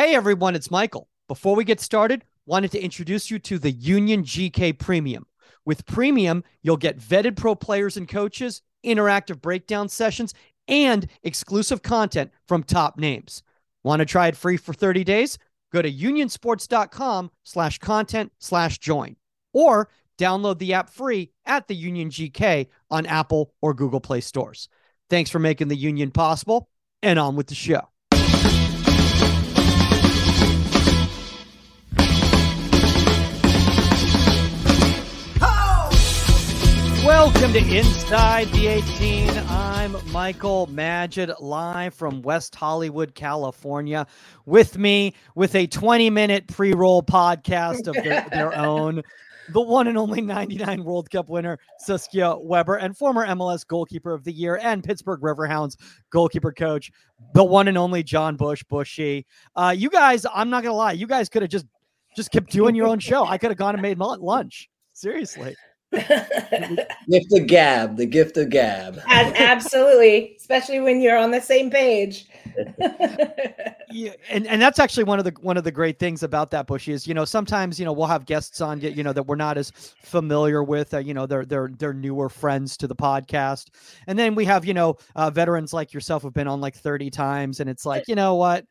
Hey everyone, it's Michael. Before we get started, wanted to introduce you to the Union GK Premium. With Premium, you'll get vetted pro players and coaches, interactive breakdown sessions, and exclusive content from top names. Want to try it free for 30 days? Go to unionsports.com slash content slash join or download the app free at the Union GK on Apple or Google Play stores. Thanks for making the Union possible and on with the show. Welcome to Inside the 18. I'm Michael Magid, live from West Hollywood, California. With me, with a 20 minute pre roll podcast of their, their own, the one and only 99 World Cup winner, Saskia Webber, and former MLS goalkeeper of the year and Pittsburgh Riverhounds goalkeeper coach, the one and only Jon Busch, Bushy. Uh, you guys, I'm not going to lie, you guys could have just just kept doing your own show. I could have gone and made lunch. Seriously gift of gab, the gift of gab. Absolutely, especially when you're on the same page. yeah, and, and that's actually one of the one of the great things about that Bushy is you know sometimes you know we'll have guests on you know that we're not as familiar with uh, you know they're they're they're newer friends to the podcast. And then we have you know uh, veterans like yourself who've been on like 30 times and it's like you know what?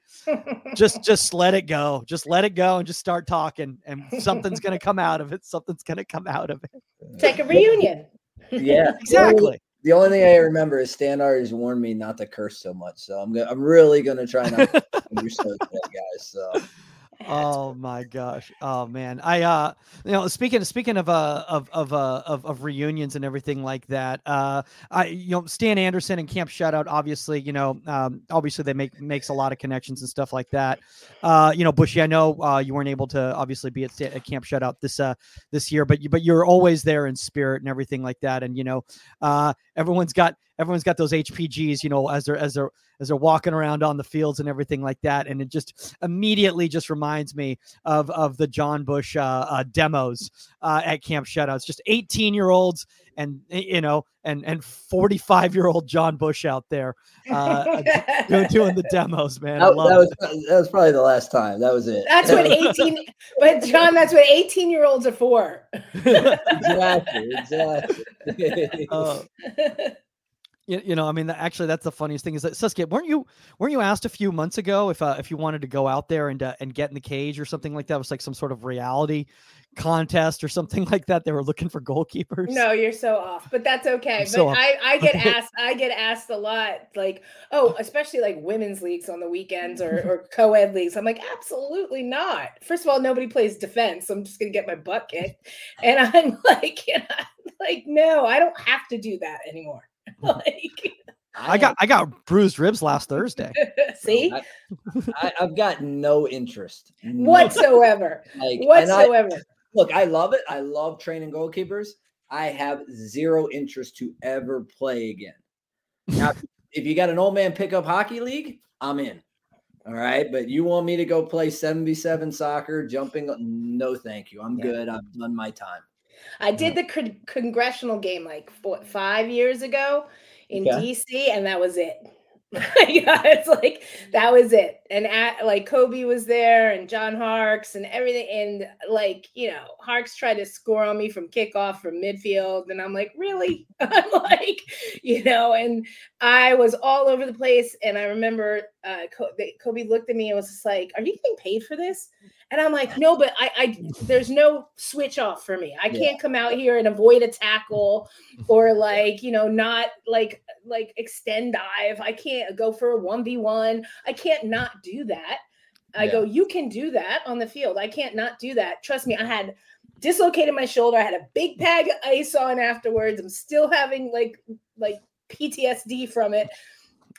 Just just let it go. Just let it go and just start talking and something's gonna come out of it. Something's gonna come out of it take a reunion yeah exactly the only thing I remember is Stan always warned me not to curse so much. So I'm I'm really gonna try not to so guys. So oh my gosh. Oh man. I uh you know speaking speaking of uh of of uh of, of reunions and everything like that uh i you know stan anderson and camp shutout obviously you know um obviously they make makes a lot of connections and stuff like that. Uh you know bushy i know uh you weren't able to obviously be at, at camp shutout this uh this year but you but you're always there in spirit and everything like that. And you know uh everyone's got everyone's got those hpgs you know as they're as they're as they're walking around on the fields and everything like that. And it just immediately just reminds me of of the Jon Busch uh, uh, demos uh, at Camp Shutouts. Just 18 year olds and you know and and 45 year old Jon Busch out there uh, doing, doing the demos, man. That, that was that was probably the last time. That was it. That's what 18. but John, that's what 18 year olds are for. exactly. Exactly. Uh, you, you know, I mean, actually, that's the funniest thing is that Saskia, weren't you weren't you asked a few months ago if uh, if you wanted to go out there and uh, and get in the cage or something like that? It was like some sort of reality contest or something like that. They were looking for goalkeepers. No, you're so off, but that's okay. but I I get asked I get asked a lot, like oh, especially like women's leagues on the weekends or or co-ed leagues. I'm like, absolutely not. First of all, nobody plays defense. So I'm just gonna get my butt kicked, and I'm like, you know, like no, I don't have to do that anymore. like I got I got bruised ribs last Thursday. See, I, have got no interest whatsoever. Like whatsoever. I, look, I love it. I love training goalkeepers. I have zero interest to ever play again. Now, if you got an old man pickup hockey league, I'm in. All right, but you want me to go play 77 soccer, jumping? No, thank you. I'm yeah. good. I've done my time. I did the con- congressional game like four, five years ago in okay. DC, and that was it. yeah, it's like that was it. And at, like Cobi was there and John Harkes and everything. And like, you know, Harkes tried to score on me from kickoff from midfield. And I'm like, really? I'm like, you know, and I was all over the place. And I remember uh, Cobi looked at me and was just like, Are you getting paid for this? And I'm like, no, but I, I there's no switch off for me. I can't come out here and avoid a tackle or like, you know, not like like extend dive. I can't go for a 1v1. I can't not do that. I yeah. go, you can do that on the field. I can't not do that. Trust me, I had dislocated my shoulder. I had a big bag of ice on afterwards. I'm still having like like PTSD from it.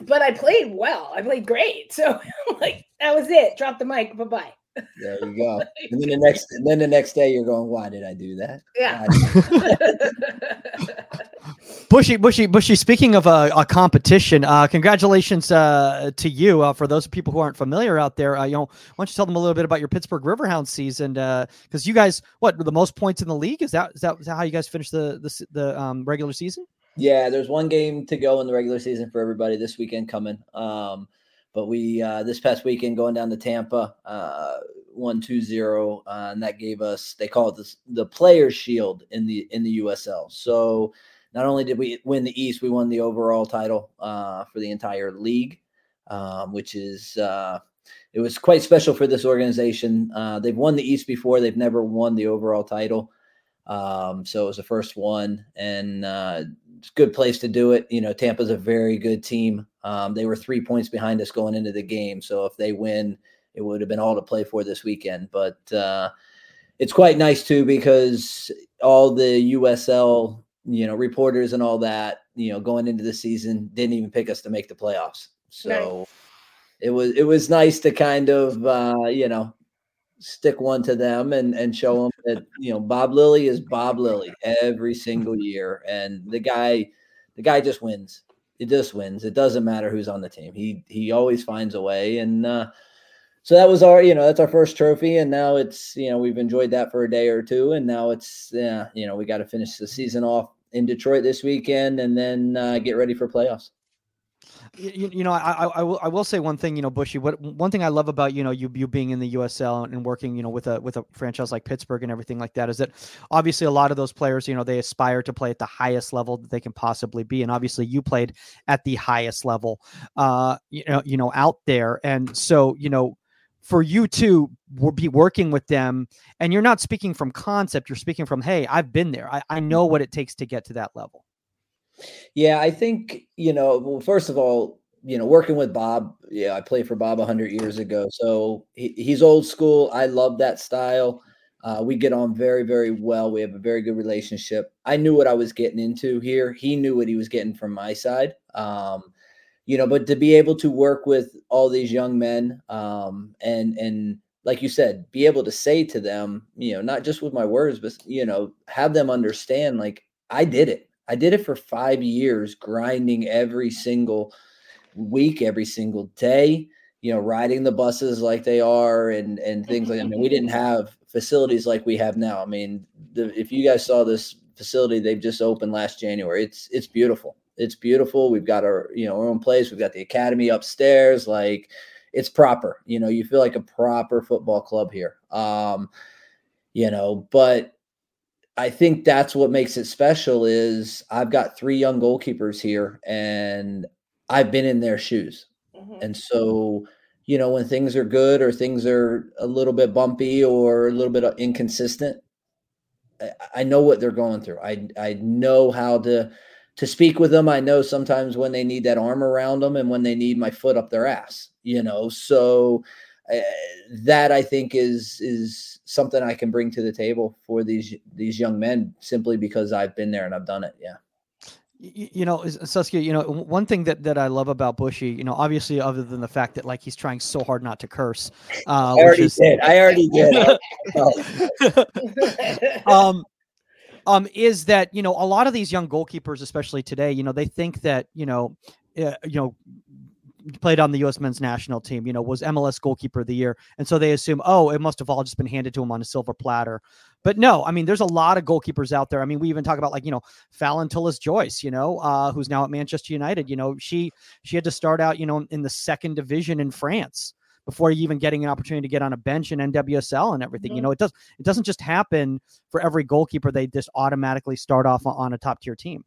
But I played well. I played great. So like that was it. Drop the mic. Bye-bye. There you go. And then the next, and then the next day, you're going, "Why did I do that?" Yeah. Bushy, Bushy, Bushy. Speaking of a, a competition, uh, congratulations uh, to you. Uh, for those people who aren't familiar out there, uh, you know, why don't you tell them a little bit about your Pittsburgh Riverhound season? Because uh, you guys, what the most points in the league? Is that is that, is that how you guys finished the the, the um, regular season? Yeah, there's one game to go in the regular season for everybody this weekend coming. Um, but we uh, this past weekend going down to Tampa, uh, one two zero, uh, and that gave us they call it the the Players Shield in the in the USL. So not only did we win the East, we won the overall title uh, for the entire league, um, which is uh, it was quite special for this organization. Uh, they've won the East before; they've never won the overall title. Um, so it was the first one, and uh, good place to do it. You know, Tampa's a very good team. Um, they were three points behind us going into the game, so if they win, it would have been all to play for this weekend. But uh, it's quite nice too because all the USL, you know, reporters and all that, you know, going into the season didn't even pick us to make the playoffs. So nice. it was it was nice to kind of uh, you know stick one to them and and show them that you know Bob Lilley is Bob Lilley every single year, and the guy, the guy just wins. It just wins. It doesn't matter who's on the team. He he always finds a way, and uh, so that was our you know that's our first trophy, and now it's you know we've enjoyed that for a day or two, and now it's yeah you know we got to finish the season off in Detroit this weekend, and then uh, get ready for playoffs. You, you know, I, I, will I will say one thing. You know, Bushy. What one thing I love about you know you you being in the USL and working you know with a with a franchise like Pittsburgh and everything like that is that obviously a lot of those players you know they aspire to play at the highest level that they can possibly be, and obviously you played at the highest level, uh, you know, you know out there, and so you know for you to be working with them and you're not speaking from concept you're speaking from hey i've been there I, I know what it takes to get to that level yeah, I think, you know, well, first of all, you know, working with Bob, yeah, I played for Bob 100 years ago. So he, he's old school. I love that style. Uh, we get on very, very well. We have a very good relationship. I knew what I was getting into here. He knew what he was getting from my side. Um, you know, but to be able to work with all these young men um, and and like you said, be able to say to them, you know, not just with my words, but you know, have them understand like I did it. I did it for five years, grinding every single week, every single day, you know, riding the buses like they are and and things like that. I mean, we didn't have facilities like we have now. I mean, the, if you guys saw this facility they've just opened last January, it's it's beautiful. It's beautiful. We've got our, you know, our own place. We've got the academy upstairs. Like it's proper. You know, you feel like a proper football club here. Um, you know, but I think that's what makes it special is I've got three young goalkeepers here and I've been in their shoes. Mm-hmm. And so, you know, when things are good or things are a little bit bumpy or a little bit inconsistent, I, I know what they're going through. I I know how to to speak with them. I know sometimes when they need that arm around them and when they need my foot up their ass, you know. So uh, that I think is is something I can bring to the table for these these young men simply because I've been there and I've done it. Yeah. You, know, Saskia, you know, one thing that, that I love about Bushy, you know, obviously other than the fact that like he's trying so hard not to curse. Uh, I already is, did. I already did. um, um, is that, you know, a lot of these young goalkeepers, especially today, you know, they think that, you know, uh, you know, played on the U.S. men's national team, you know, was MLS goalkeeper of the year. And so they assume, oh, it must have all just been handed to him on a silver platter. But no, I mean, there's a lot of goalkeepers out there. I mean, we even talk about like, you know, Phallon Tullis Joyce, you know, uh, who's now at Manchester United. You know, she she had to start out, you know, in the second division in France before even getting an opportunity to get on a bench in NWSL and everything. Mm-hmm. You know, it does it doesn't just happen for every goalkeeper. They just automatically start off on a top tier team.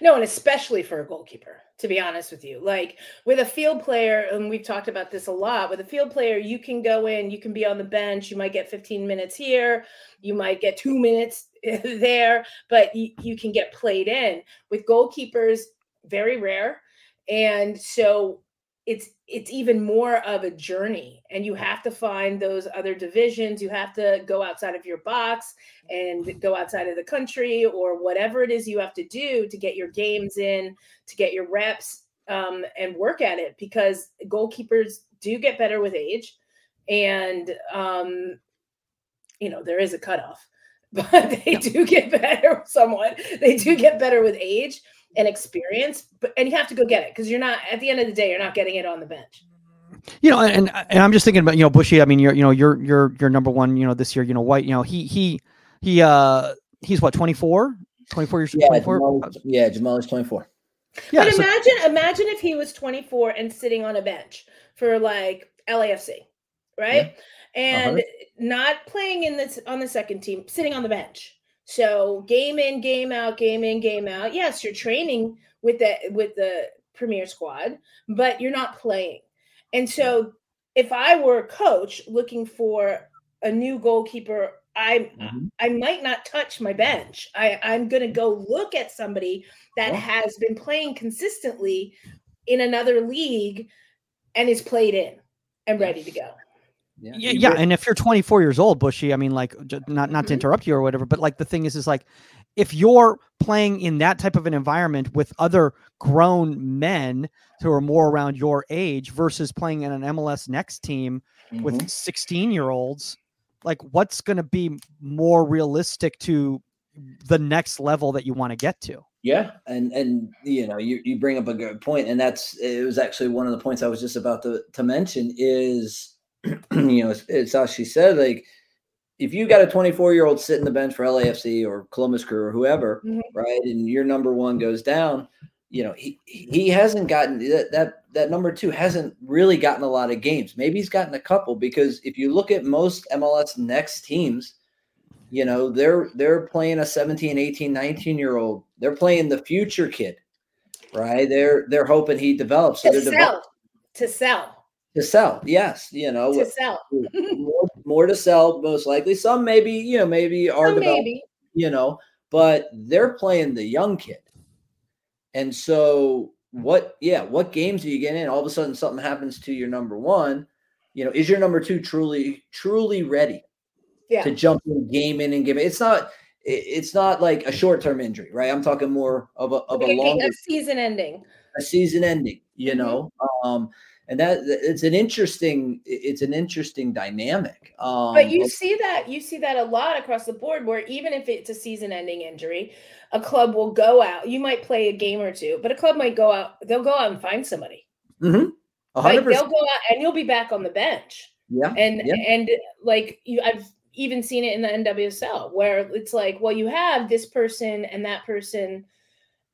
No, and especially for a goalkeeper, to be honest with you. Like with a field player, and we've talked about this a lot, with a field player, you can go in, you can be on the bench, you might get 15 minutes here, you might get two minutes there, but you, you can get played in. With goalkeepers, very rare. And so it's it's even more of a journey and you have to find those other divisions you have to go outside of your box and go outside of the country or whatever it is you have to do to get your games in to get your reps um, and work at it because goalkeepers do get better with age and um, you know there is a cutoff but they do get better somewhat. They do get better with age and experience, but and you have to go get it because you're not at the end of the day you're not getting it on the bench. You know, and and I'm just thinking about you know Bushy. I mean, you're you know you're you're you're number one. You know this year. You know Waite. You know he he he uh he's what 24, 24 years. Yeah, 24? Jamal, yeah, Jamal is 24. Yeah, but so- imagine, imagine if he was 24 and sitting on a bench for like LAFC, right? Yeah. And uh-huh. not playing in this on the second team, sitting on the bench. So game in, game out, game in, game out. Yes, you're training with the with the premier squad, but you're not playing. And so if I were a coach looking for a new goalkeeper, I mm-hmm. I might not touch my bench. I, I'm gonna go look at somebody that has been playing consistently in another league and is played in and ready to go. Yeah, yeah, yeah. and if you're 24 years old, Bushy, I mean, like, not not mm-hmm. to interrupt you or whatever, but like the thing is, is like, if you're playing in that type of an environment with other grown men who are more around your age versus playing in an MLS next team mm-hmm. with 16 year olds, like, what's going to be more realistic to the next level that you want to get to? Yeah, and and you know you you bring up a good point, and that's it was actually one of the points I was just about to to mention is you know it's, it's how she said like if you got a 24 year old sitting the bench for LAFC or Columbus Crew or whoever, mm-hmm. right, and your number one goes down, you know he he hasn't gotten that that that number two hasn't really gotten a lot of games. Maybe he's gotten a couple because if you look at most MLS next teams, you know they're they're playing a 17, 18, 19 year old they're playing the future kid, right? They're they're hoping he develops. So to sell. Develop- to sell. To sell, yes. You know, to sell. more, more, to sell, most likely. Some maybe, you know, maybe are maybe. you know, but they're playing the young kid. And so what yeah, what games do you get in? All of a sudden something happens to your number one. You know, is your number two truly, truly ready yeah. to jump in game in and game? It's not it's not like a short term injury, right? I'm talking more of a of a long season ending. A season ending, you mm-hmm. know. Um, and that it's an interesting it's an interesting dynamic. Um, but you see that you see that a lot across the board, where even if it's a season ending injury, a club will go out. You might play a game or two, but a club might go out. They'll go out and find somebody. Mm-hmm. Like they'll go out and you'll be back on the bench. Yeah, and yeah. and like you, I've even seen it in the NWSL where it's like, well, you have this person and that person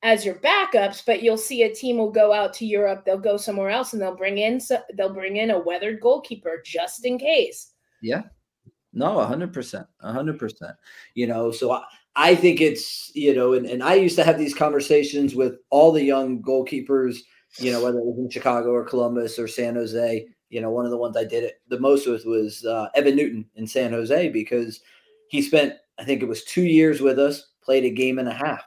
as your backups, but you'll see a team will go out to Europe, they'll go somewhere else, and they'll bring in they'll bring in a weathered goalkeeper just in case. Yeah, no, hundred percent, hundred percent. You know, so I, I think it's you know, and, and I used to have these conversations with all the young goalkeepers. You know, whether it was in Chicago or Columbus or San Jose, you know, one of the ones I did it the most with was uh, Evan Newton in San Jose because he spent, I think it was two years with us, played a game and a half.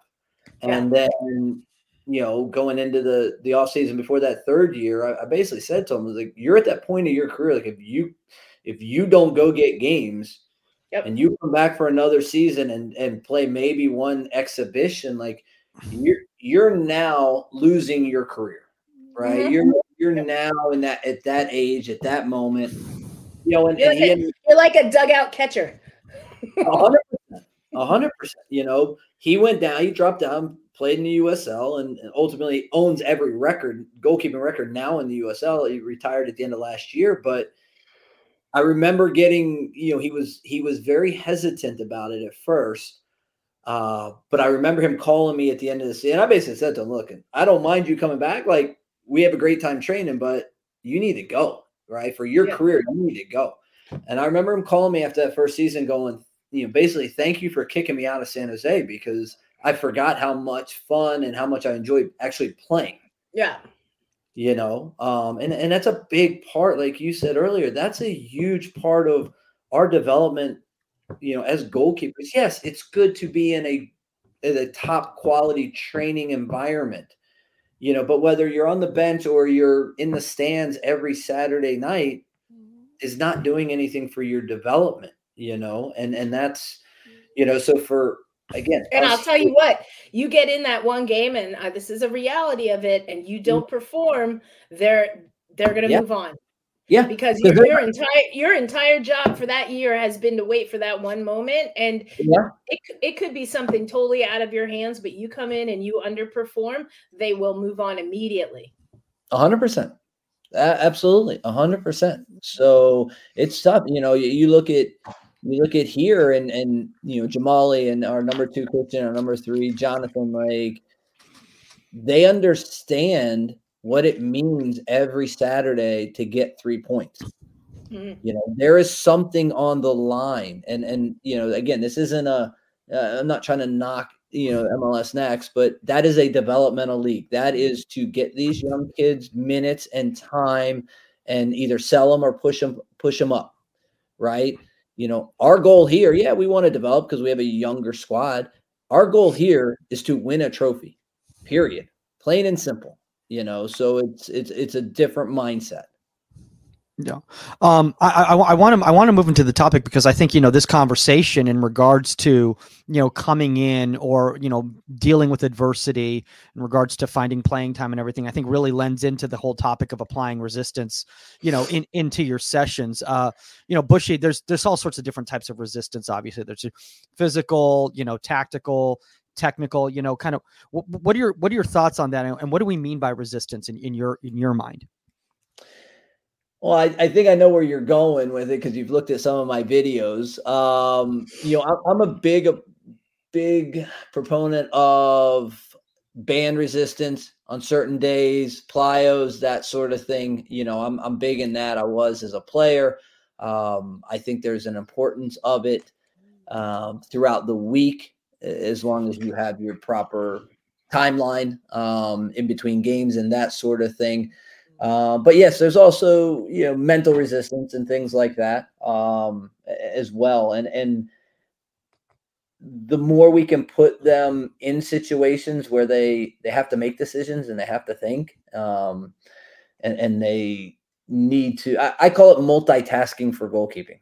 And yeah. then, you know, going into the the off season before that third year, I, I basically said to him, like, you're at that point of your career. Like if you if you don't go get games yep. and you come back for another season and, and play maybe one exhibition, like you're you're now losing your career. Right. Mm-hmm. You're you're now in that at that age, at that moment, you know, and, you're, and like, a, you're like a dugout catcher. Hundred percent. You know, he went down, he dropped down, played in the USL, and, and ultimately owns every record, goalkeeping record now in the USL. He retired at the end of last year, but I remember getting, you know, he was he was very hesitant about it at first. Uh, but I remember him calling me at the end of the season. I basically said to him, "Look, I don't mind you coming back. Like we have a great time training, but you need to go, right? For your yeah. career, you need to go. And I remember him calling me after that first season, going, you know, basically, thank you for kicking me out of San Jose because I forgot how much fun and how much I enjoyed actually playing. Yeah. You know, um, and, and that's a big part, like you said earlier, that's a huge part of our development, you know, as goalkeepers. Yes, it's good to be in a in a top quality training environment you know but whether you're on the bench or you're in the stands every saturday night mm-hmm. is not doing anything for your development you know and and that's you know so for again and i'll tell you what you get in that one game and uh, this is a reality of it and you don't mm-hmm. perform they're they're to yeah. move on yeah, because your, your entire your entire job for that year has been to wait for that one moment, and yeah. it it could be something totally out of your hands. But you come in and you underperform, they will move on immediately. A hundred percent, absolutely, a hundred percent. So it's tough. You know, you, you look at you look at here, and and you know Jahmali and our number two Christian, our number three Jonathan, like they understand what it means every Saturday to get three points. Mm-hmm. You know, there is something on the line, and and you know, again, this isn't a. am uh, not trying to knock you know MLS next, but that is a developmental league. That is to get these young kids minutes and time, and either sell them or push them push them up, right? You know, our goal here, yeah, we want to develop because we have a younger squad. Our goal here is to win a trophy. Period. Plain and simple. You know, so it's it's it's a different mindset. Yeah. Um, I, I, want to, I want to move into the topic because I think, you know, this conversation in regards to, you know, coming in or, you know, dealing with adversity in regards to finding playing time and everything, I think really lends into the whole topic of applying resistance, you know, in, into your sessions. Uh, you know, Bushy, there's, there's all sorts of different types of resistance. Obviously there's physical, you know, tactical, technical, you know, kind of what, what are your, what are your thoughts on that? And what do we mean by resistance in, in your, in your mind? Well, I, I, think I know where you're going with it because you've looked at some of my videos. Um, you know, I, I'm a big, a big proponent of band resistance on certain days, plyos, that sort of thing. You know, I'm I'm big in that. I was as a player. Um, I think there's an importance of it um, throughout the week, as long as you have your proper timeline um, in between games and that sort of thing. Uh, but yes, there's also you know mental resistance and things like that um, as well. And and the more we can put them in situations where they they have to make decisions and they have to think, um, and and they need to. I, I call it multitasking for goalkeeping,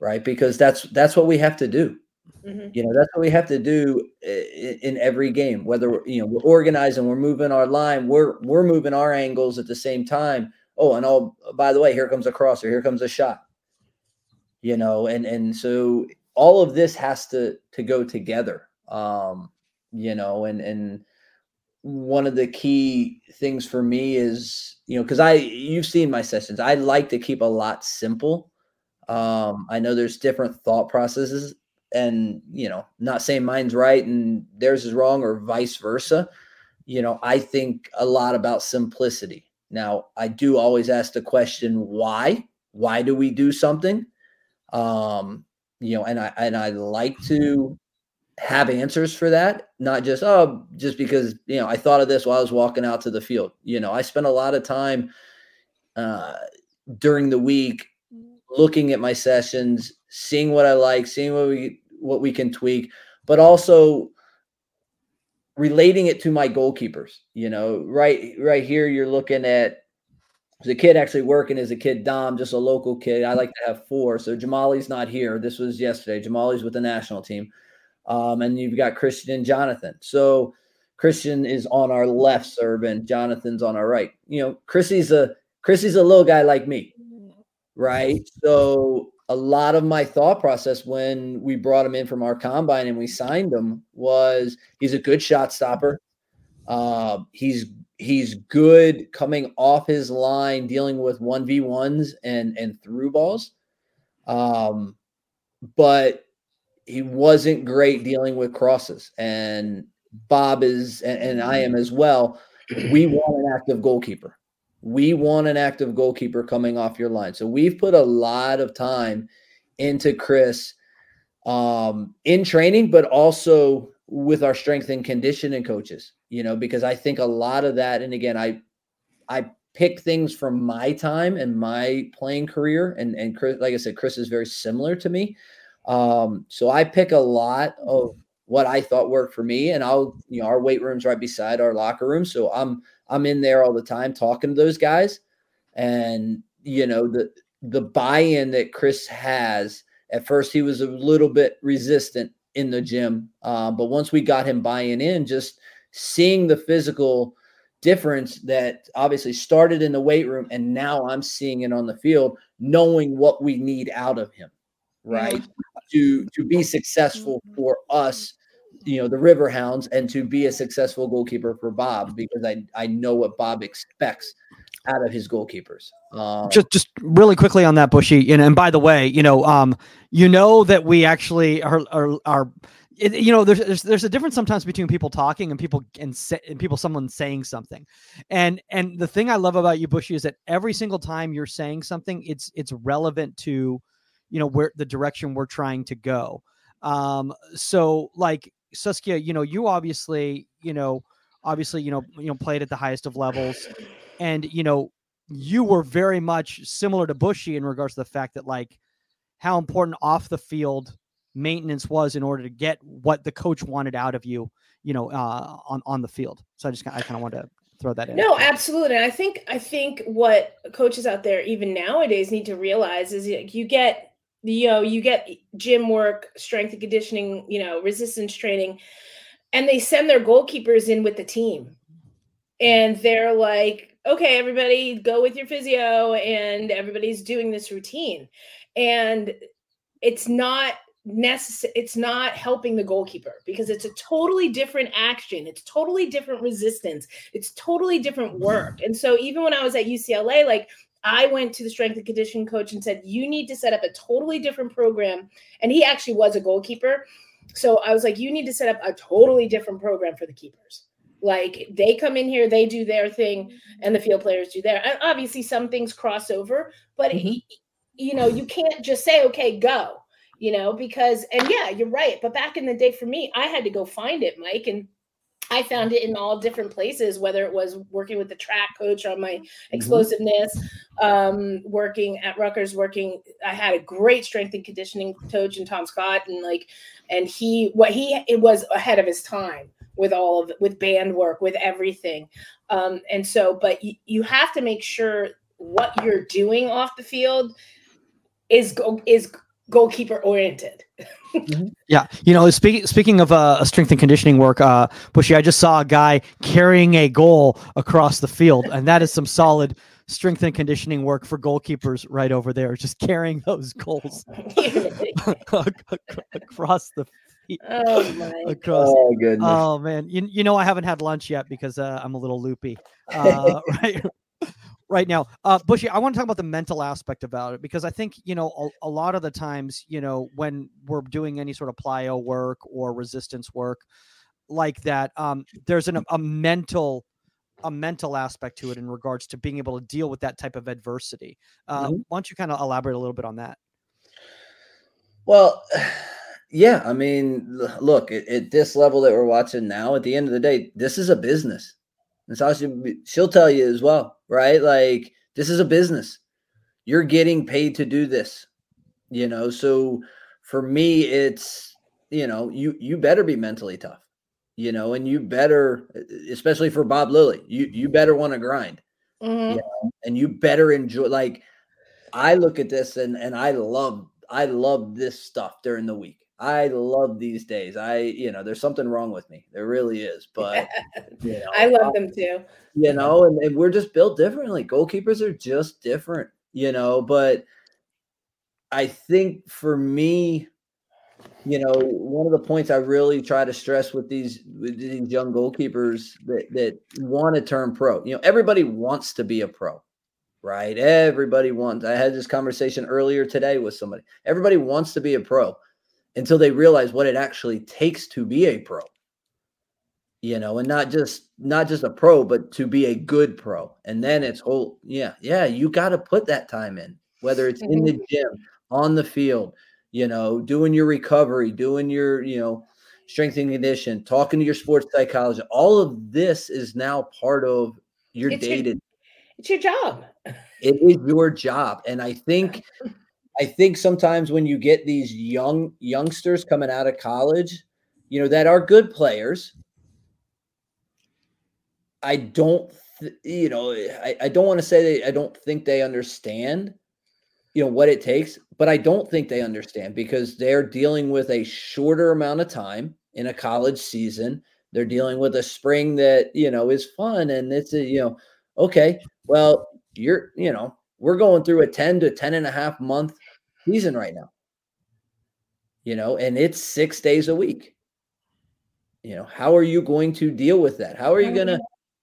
right? Because that's that's what we have to do. Mm-hmm. You know, that's what we have to do in, every game. Whether you know we're organizing, we're moving our line, we're we're moving our angles at the same time. Oh, and oh, by the way, here comes a crosser, here comes a shot. You know, and and so all of this has to to go together. Um, you know, and and one of the key things for me is you know because I you've seen my sessions. I like to keep a lot simple. Um, I know there's different thought processes and you know not saying mine's right and theirs is wrong or vice versa you know i think a lot about simplicity. Now i do always ask the question why? Why do we do something? Um you know and i and i like to have answers for that not just oh just because you know i thought of this while i was walking out to the field. You know i spent a lot of time uh during the week looking at my sessions seeing what i like seeing what we what we can tweak, but also relating it to my goalkeepers. You know, right right here you're looking at the kid actually working as a kid Dom, just a local kid. I like to have four. So Jahmali's not here. This was yesterday. Jahmali's with the national team. Um, and you've got Christian and Jonathan. So Christian is on our left serve and Jonathan's on our right. You know, Chrissy's a Chrissy's a little guy like me, right? So a lot of my thought process when we brought him in from our combine and we signed him was he's a good shot stopper. Uh, he's he's good coming off his line, dealing with one v ones and and through balls. Um, but he wasn't great dealing with crosses. And Bob is, and, and I am as well. We want an active goalkeeper we want an active goalkeeper coming off your line. So we've put a lot of time into Chris um, in training, but also with our strength and conditioning coaches, you know, because I think a lot of that, and again, I I pick things from my time and my playing career, and and Chris, like I said, Chris is very similar to me. Um, so I pick a lot of what I thought worked for me, and I'll, you know, our weight room's right beside our locker room, so I'm I'm in there all the time talking to those guys. And, you know, the the buy-in that Chris has, at first he was a little bit resistant in the gym. Um, but once we got him buying in, just seeing the physical difference that obviously started in the weight room and now I'm seeing it on the field, knowing what we need out of him, right? To to be successful for us you know the Riverhounds and to be a successful goalkeeper for Bob because I I know what Bob expects out of his goalkeepers. Um, just just really quickly on that Bushy, and, and by the way, you know, um, you know that we actually are are, are it, you know there's, there's there's a difference sometimes between people talking and people and, say, and people someone saying something and and the thing i love about you bushy is that every single time you're saying something it's it's relevant to you know where the direction we're trying to go um so like saskia you know you obviously you know obviously you know you know played at the highest of levels and you know you were very much similar to bushy in regards to the fact that like how important off the field maintenance was in order to get what the coach wanted out of you, you know, uh, on on the field. So I just I kind of wanted to throw that in. No, absolutely. And I think I think what coaches out there even nowadays need to realize is you get you know you get gym work, strength and conditioning, you know, resistance training, and they send their goalkeepers in with the team, and they're like, okay, everybody go with your physio, and everybody's doing this routine, and it's not necessary it's not helping the goalkeeper because it's a totally different action. It's totally different resistance. It's totally different work. And so even when i was at ucla like i went to the strength and conditioning coach and said you need to set up a totally different program and he actually was a goalkeeper so i was like you need to set up a totally different program for the keepers like they come in here they do their thing and the field players do their and obviously some things cross over but mm-hmm. you know you can't just say okay go you know, because, and yeah, you're right. But back in the day for me, I had to go find it, Mike. And I found it in all different places, whether it was working with the track coach on my mm-hmm. explosiveness, um, working at Rutgers, working. I had a great strength and conditioning coach in Tom Scott, and like, and he, what he, it was ahead of his time with all of with band work, with everything. Um, and so, but y- you have to make sure what you're doing off the field is is goalkeeper oriented. Mm-hmm. yeah, you know, speaking speaking of uh, strength and conditioning work, uh, Bushy, I just saw a guy carrying a goal across the field, and that is some solid strength and conditioning work for goalkeepers right over there, just carrying those goals across the feet. Oh my! Across, oh goodness! Oh man, you you know I haven't had lunch yet because uh, I'm a little loopy. Uh, right right now. Uh, Bushy, I want to talk about the mental aspect about it because I think you know a, a, lot of the times, you know, when we're doing any sort of plyo work or resistance work like that, um, there's an, a mental a mental aspect to it in regards to being able to deal with that type of adversity. Uh, mm-hmm. Why don't you kind of elaborate a little bit on that? Well, yeah, I mean, look at, at this level that we're watching now. At the end of the day, this is a business. And so she'll tell you as well, right? Like this is a business. You're getting paid to do this, you know. So for me, it's you know, you you better be mentally tough, you know, and you better, especially for Bob Lilley, you you better want to grind, mm-hmm. you know, and you better enjoy. Like I look at this and and I love I love this stuff during the week. I love these days. I, you know, there's something wrong with me. There really is. But you know, I love them too. You know, and, and we're just built differently. Goalkeepers are just different, you know. But I think for me, you know, one of the points I really try to stress with these with these young goalkeepers that that want to turn pro. You know, everybody wants to be a pro, right? Everybody wants. I had this conversation earlier today with somebody. Everybody wants to be a pro until they realize what it actually takes to be a pro. You know and not just not just a pro but to be a good pro. And then it's whole yeah yeah you got to put that time in whether it's in the mm-hmm. gym on the field you know doing your recovery doing your you know strength and condition talking to your sports psychologist. All of this is now part of your day to it's your job. It is your job. And i think I think sometimes when you get these young youngsters coming out of college, you know, that are good players, I don't, th- you know, I, I don't want to say that I don't think they understand, you know, what it takes, but I don't think they understand because they're dealing with a shorter amount of time in a college season. They're dealing with a spring that, you know, is fun and it's a, you know, okay, well, you're, you know, we're going through a 10 to 10 and a half month season right now. You know, and it's six days a week. You know, how are you going to deal with that? How are you going to,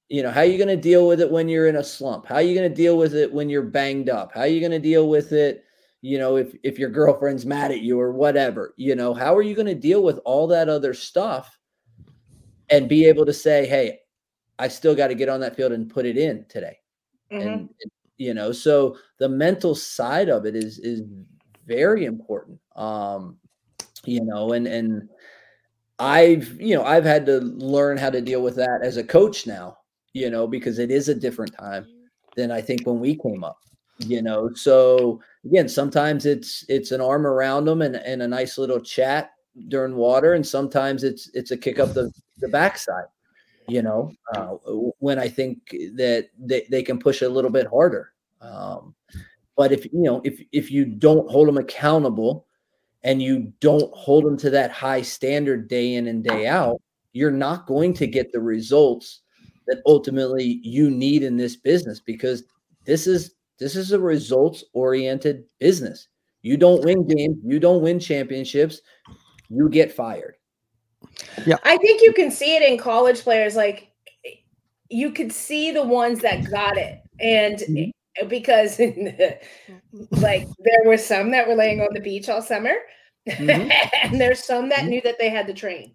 you know, how are you going to deal with it when you're in a slump? How are you going to deal with it when you're banged up? How are you going to deal with it, you know, if if your girlfriend's mad at you or whatever, you know, how are you going to deal with all that other stuff and be able to say, "Hey, I still got to get on that field and put it in today." Mm-hmm. And you know, so the mental side of it is is very important. Um, you know, and and I've, you know, I've had to learn how to deal with that as a coach now, you know, because it is a different time than I think when we came up, you know. So again, sometimes it's it's an arm around them and, and a nice little chat during water, and sometimes it's it's a kick up the, the backside, you know, uh, when I think that they, they can push a little bit harder. Um, but if you know, if if you don't hold them accountable and you don't hold them to that high standard day in and day out, you're not going to get the results that ultimately you need in this business because this is this is a results oriented business. You don't win games, you don't win championships, you get fired. Yeah. I think you can see it in college players like you could see the ones that got it and mm-hmm. Because like there were some that were laying on the beach all summer mm-hmm. and there's some that mm-hmm. knew that they had to train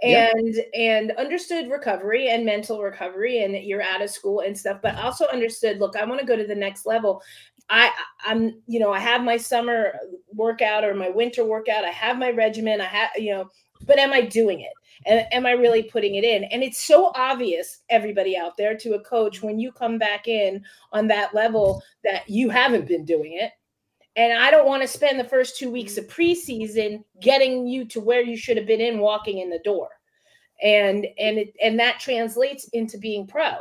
and yep. and understood recovery and mental recovery and you're out of school and stuff but also understood look i want to go to the next level i i'm you know i have my summer workout or my winter workout i have my regimen i have you know but am i doing it and am i really putting it in and it's so obvious everybody out there to a coach when you come back in on that level that you haven't been doing it and I don't want to spend the first two weeks of preseason getting you to where you should have been in walking in the door. And and it and that translates into being pro.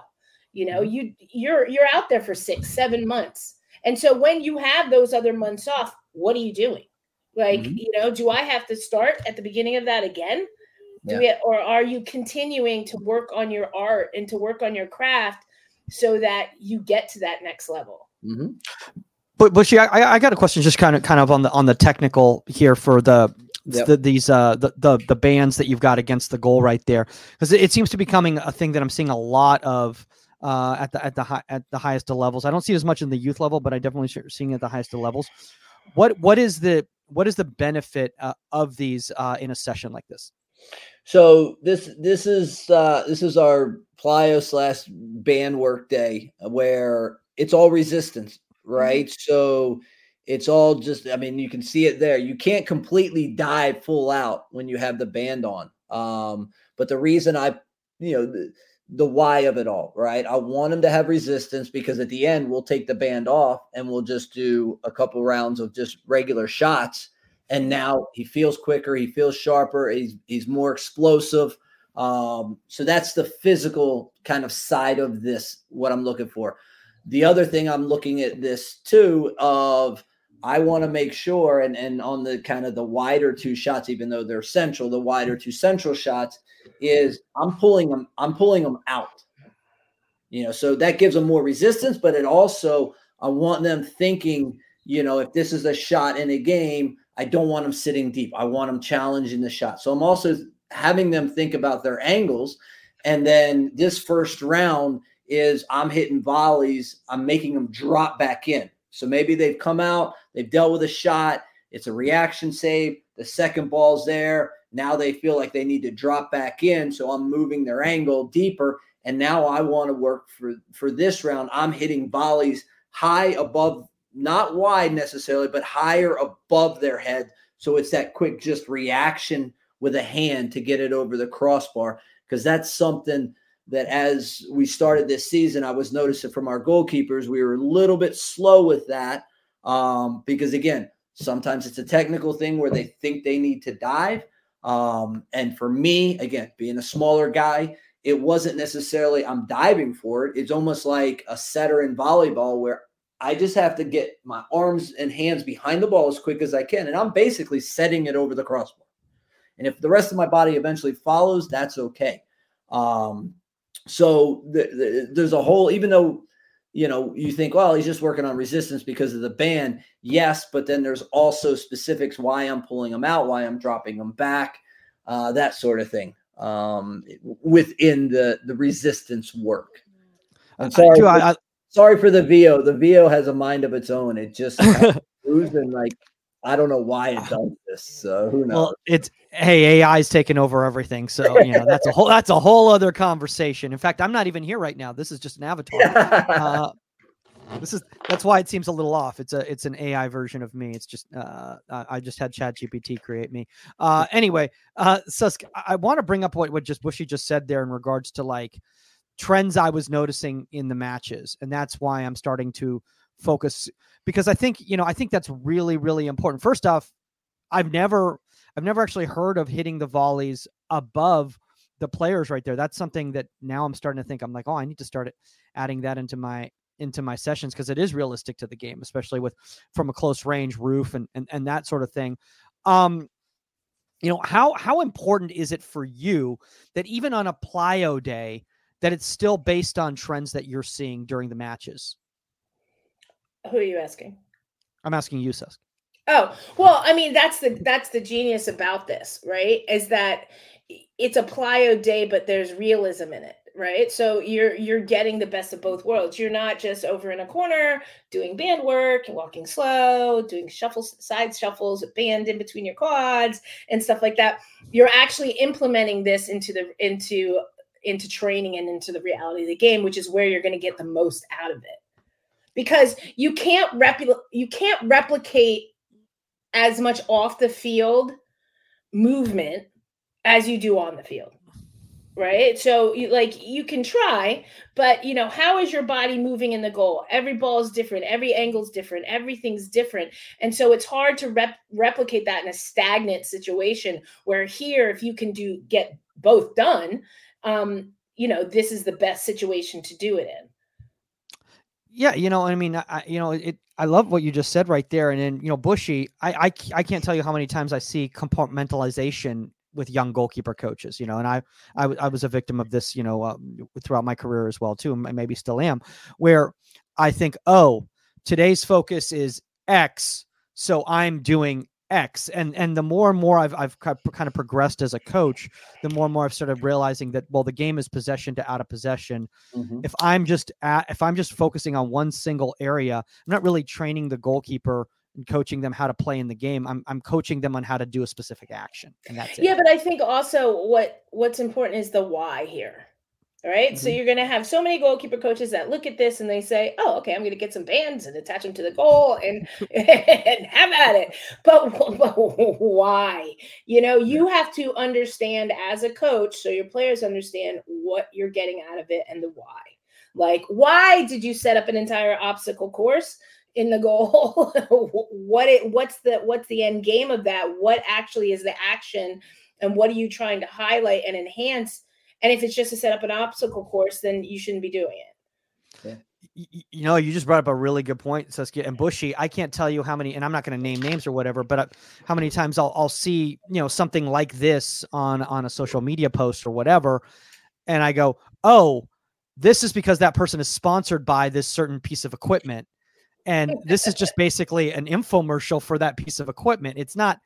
You know, mm-hmm. you you're you're out there for six, seven months. And so when you have those other months off, what are you doing? Like, mm-hmm. you know, do I have to start at the beginning of that again? Do yeah. we, or are you continuing to work on your art and to work on your craft so that you get to that next level? Mm-hmm. But but she, I, I got a question, just kind of kind of on the on the technical here for the Yep. The, these uh the, the the bands that you've got against the goal right there because it, it, seems to be becoming a thing that I'm seeing a lot of uh at the at the high at the highest of levels. I don't see as much in the youth level, but I definitely seeing it at the highest of levels. What what is the what is the benefit uh, of these uh, in a session like this? So this this is uh, this is our plyo slash band work day where it's all resistance. Mm-hmm. right? Mm-hmm. So it's all just, I mean, you can see it there. You can't completely dive full out when you have the band on. Um, but the reason I, you know, the, the why of it all, right? I want him to have resistance because at the end we'll take the band off and we'll just do a couple rounds of just regular shots. And now he feels quicker, he feels sharper, he's he's more explosive. Um, so that's the physical kind of side of this, what I'm looking for. The other thing I'm looking at this too of I want to make sure and and on the kind of the wider two shots, even though they're central, the wider two central shots is I'm pulling them, I'm pulling them out. You know, so that gives them more resistance, but it also I want them thinking, you know, if this is a shot in a game, I don't want them sitting deep. I want them challenging the shot. So I'm also having them think about their angles. And then this first round is I'm hitting volleys, I'm making them drop back in. So maybe they've come out, they've dealt with a shot, it's a reaction save, the second ball's there. Now they feel like they need to drop back in. So I'm moving their angle deeper. And now I want to work for, for this round. I'm hitting volleys high above, not wide necessarily, but higher above their head. So it's that quick just reaction with a hand to get it over the crossbar. Because that's something that as we started this season, I was noticing from our goalkeepers, we were a little bit slow with that. Um, because again, sometimes it's a technical thing where they think they need to dive. Um, and for me, again, being a smaller guy, it wasn't necessarily I'm diving for it. It's almost like a setter in volleyball where I just have to get my arms and hands behind the ball as quick as I can. And I'm basically setting it over the crossbar. And if the rest of my body eventually follows, that's okay. Um, so the, the, there's a whole, even though you know you think, well, he's just working on resistance because of the band. Yes, but then there's also specifics why I'm pulling them out, why I'm dropping them back, uh, that sort of thing um, within the the resistance work. I'm sorry. I, I, sorry for the VO. The VO has a mind of its own. It just moves, and like I don't know why it does this. So who knows? Well, it's hey, AI's taking over everything. So you know that's a whole that's a whole other conversation. In fact, I'm not even here right now. This is just an avatar. uh, this is that's why it seems a little off. It's a it's an AI version of me. It's just uh, I just had ChatGPT create me. Uh, anyway, uh, Susk, I, I want to bring up what what just Bushy just said there in regards to like trends I was noticing in the matches, and that's why I'm starting to focus because I think you know I think that's really really important. First off, I've never I've never actually heard of hitting the volleys above the players right there. That's something that now I'm starting to think I'm like, oh, I need to start adding that into my into my sessions because it is realistic to the game, especially with from a close range roof and and, and that sort of thing. Um, you know how how important is it for you that even on a plyo day that it's still based on trends that you're seeing during the matches? Who are you asking? I'm asking you, Susk. Oh well, I mean that's the that's the genius about this, right? Is that it's a plyo day, but there's realism in it right so you're you're getting the best of both worlds you're not just over in a corner doing band work and walking slow doing shuffles side shuffles a band in between your quads and stuff like that you're actually implementing this into the into into training and into the reality of the game which is where you're going to get the most out of it because you can't repl- you can't replicate as much off the field movement as you do on the field right? So you like you can try but you know how is your body moving in the goal? Every ball is different every angle is different everything's different. And so it's hard to rep- replicate that in a stagnant situation where here if you can do get both done um you know this is the best situation to do it in yeah you know i mean I, you know it I love what you just said right there. And then, you know, Bushy, I, I, I can't tell you how many times I see compartmentalization with young goalkeeper coaches, you know, and I, I, I was a victim of this, you know, uh, throughout my career as well too, and maybe still am, where I think, oh, today's focus is X, so I'm doing X, and and the more and more I've I've kind of progressed as a coach, the more and more I've started realizing that well, the game is possession to out of possession. Mm-hmm. If I'm just at, if I'm just focusing on one single area, I'm not really training the goalkeeper and coaching them how to play in the game. I'm I'm coaching them on how to do a specific action, and that's it. Yeah, but I think also what what's important is the why here. Right? mm-hmm. So you're going to have so many goalkeeper coaches that look at this and they say, "Oh, okay, I'm going to get some bands and attach them to the goal and and have at it." But, but why? You know, you have to understand as a coach, so your players understand what you're getting out of it and the why. Like, why did you set up an entire obstacle course? in the goal what it what's the what's the end game of that what actually is the action and what are you trying to highlight and enhance and if it's just to set up an obstacle course then you shouldn't be doing it yeah. You know, you just brought up a really good point, Saskia and Bushy. I can't tell you how many, and I'm not going to name names or whatever, but uh, how many times I'll I'll see you know something like this on on a social media post or whatever, and I go, oh, this is because that person is sponsored by this certain piece of equipment, and this is just basically an infomercial for that piece of equipment. It's not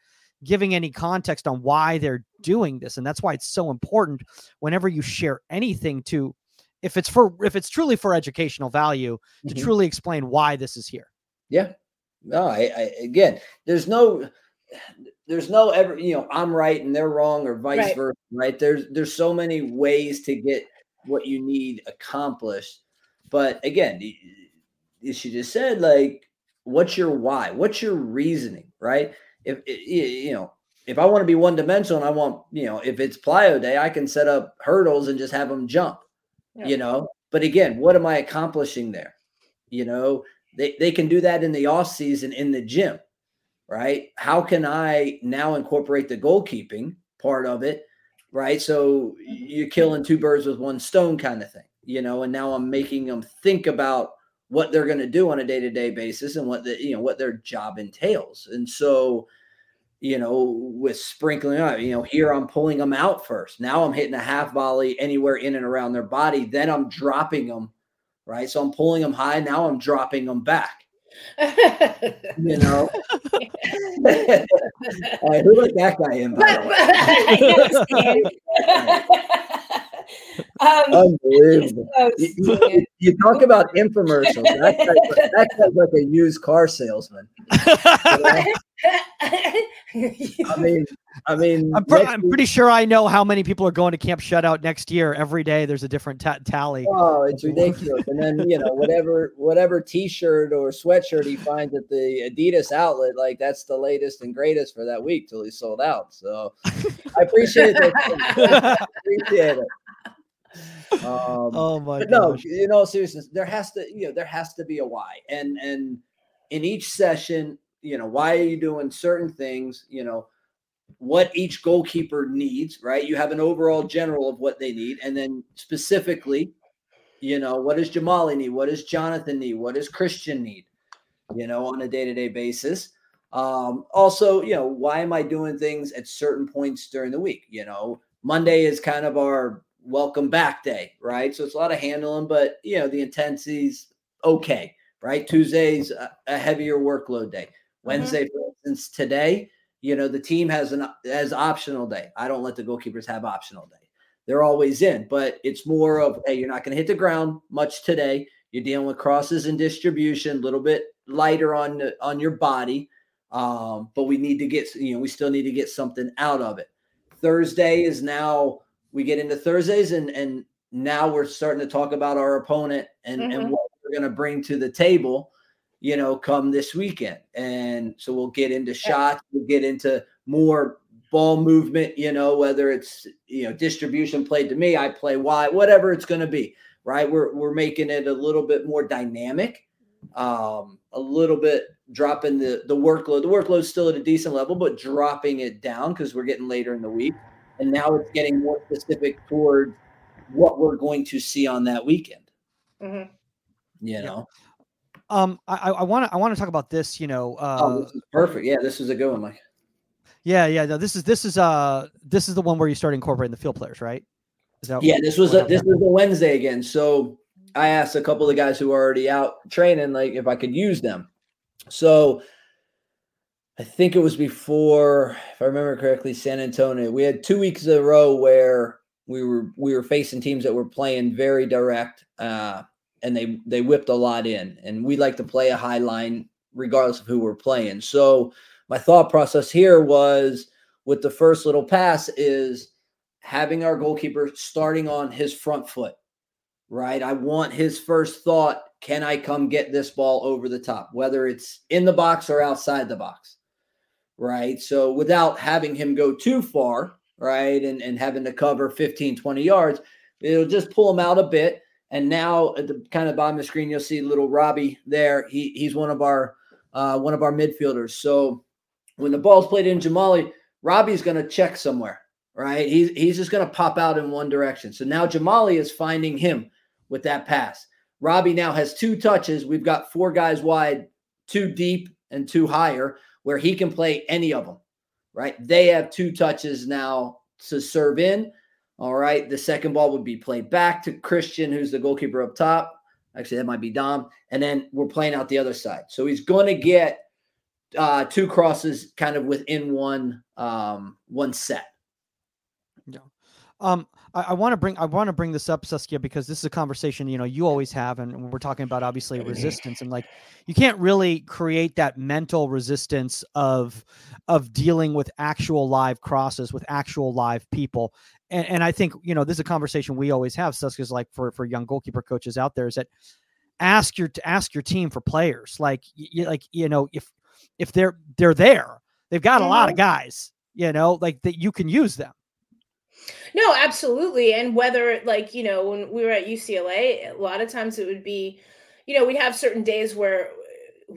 giving any context on why they're doing this. And that's why it's so important whenever you share anything to if it's for if it's truly for educational value to mm-hmm. truly explain why this is here. Yeah. No, I, I, again, there's no there's no ever, you know, I'm right and they're wrong or vice right. versa, right? There's there's so many ways to get what you need accomplished. But again, she just said like what's your why what's your reasoning right if you know if i want to be one dimensional and i want you know if it's plyo day i can set up hurdles and just have them jump yeah. you know? But again what am i accomplishing there? You know they, they can do that in the off season in the gym right? How can i now incorporate the goalkeeping part of it right? So you're killing two birds with one stone kind of thing you know and now i'm making them think about what they're going to do on a day-to-day basis and what the you know what their job entails. And so you know with sprinkling out you know here i'm pulling them out first. Now i'm hitting a half volley anywhere in and around their body. Then i'm dropping them right? So i'm pulling them high. Now i'm dropping them back. You know? Right, who let that guy in by the way Um, Unbelievable. You, you, you, talk about infomercials. That guy's, that guy's like a used car salesman. I mean, I mean, I'm, pre- I'm, pretty sure I know how many people are going to Camp Shutout next year. Every day, there's a different t- tally. Oh, it's ridiculous! and then you know, whatever, whatever T-shirt or sweatshirt he finds at the Adidas outlet, like that's the latest and greatest for that week till he's sold out. So, I appreciate it. appreciate it. Um, oh my! No, you know, seriously, there has to, you know, there has to be a why, and and in each session, you know, why are you doing certain things? You know, what each goalkeeper needs, right? You have an overall general of what they need, and then specifically, you know, what does Jahmali need? What does Jonathan need? What does Christian need? You know, on a day to day basis. Um, also, you know, why am I doing things at certain points during the week? You know, Monday is kind of our welcome back day, right? So it's a lot of handling, but you know, the intensity's okay, right? Tuesday's a, a heavier workload day. Mm-hmm. Wednesday, mm-hmm. for instance, today, you know, the team has an as optional day. I don't let the goalkeepers have optional day. They're always in, but it's more of hey, you're not going to hit the ground much today. You're dealing with crosses and distribution, a little bit lighter on on your body. Um, but we need to get, you know, we still need to get something out of it. Thursday is now we get into Thursdays and and now we're starting to talk about our opponent and, mm-hmm. and what we're going to bring to the table, you know, come this weekend. And so we'll get into shots, we'll get into more ball movement, you know, whether it's, you know, distribution played to me, I play wide, whatever it's going to be, right? We're, we're making it a little bit more dynamic, um, a little bit dropping the, the workload. The workload's still at a decent level, but dropping it down because we're getting later in the week and now it's getting more specific toward what we're going to see on that weekend. Mm-hmm. You know. Um, I want to I want to talk about this. You know, uh, oh, this perfect. Yeah, this is a good one, Mike. Yeah, yeah. No, this is this is uh this is the one where you start incorporating the field players, right? yeah, this was a this was a Wednesday again. So I asked a couple of guys who are already out training, like if I could use them. So I think it was before, if I remember correctly, San Antonio. We had two weeks in a row where we were we were facing teams that were playing very direct, uh, and they they whipped a lot in. And we like to play a high line regardless of who we're playing. So my thought process here was with the first little pass is having our goalkeeper starting on his front foot. Right, I want his first thought: Can I come get this ball over the top, whether it's in the box or outside the box? Right? So without having him go too far, right, and, and having to cover 15, 20 yards, it'll just pull him out a bit. And now at the kind of bottom of the screen, you'll see little Robbie there. He he's one of our uh, one of our midfielders. So when the ball's played in Jahmali, Robbie's going to check somewhere, right? He's he's just going to pop out in one direction. So now Jahmali is finding him with that pass. Robbie now has two touches. We've got four guys wide, two deep and two higher where he can play any of them, right? They have two touches now to serve in. All right. The second ball would be played back to Christian, who's the goalkeeper up top. Actually, that might be Dom. And then we're playing out the other side. So he's going to get uh, two crosses kind of within one um, one set. Yeah. Um, I, I want to bring I want to bring this up, Saskia, because this is a conversation you know you always have, and we're talking about obviously resistance, and like you can't really create that mental resistance of of dealing with actual live crosses with actual live people. And, and I think you know this is a conversation we always have, Saskia's like for for young goalkeeper coaches out there is that ask your ask your team for players. Like you, like you know if if they're they're there they've got a lot of mm-hmm. guys you know like that you can use them no, absolutely. And whether like, you know, when we were at UCLA, a lot of times it would be, you know, we'd have certain days where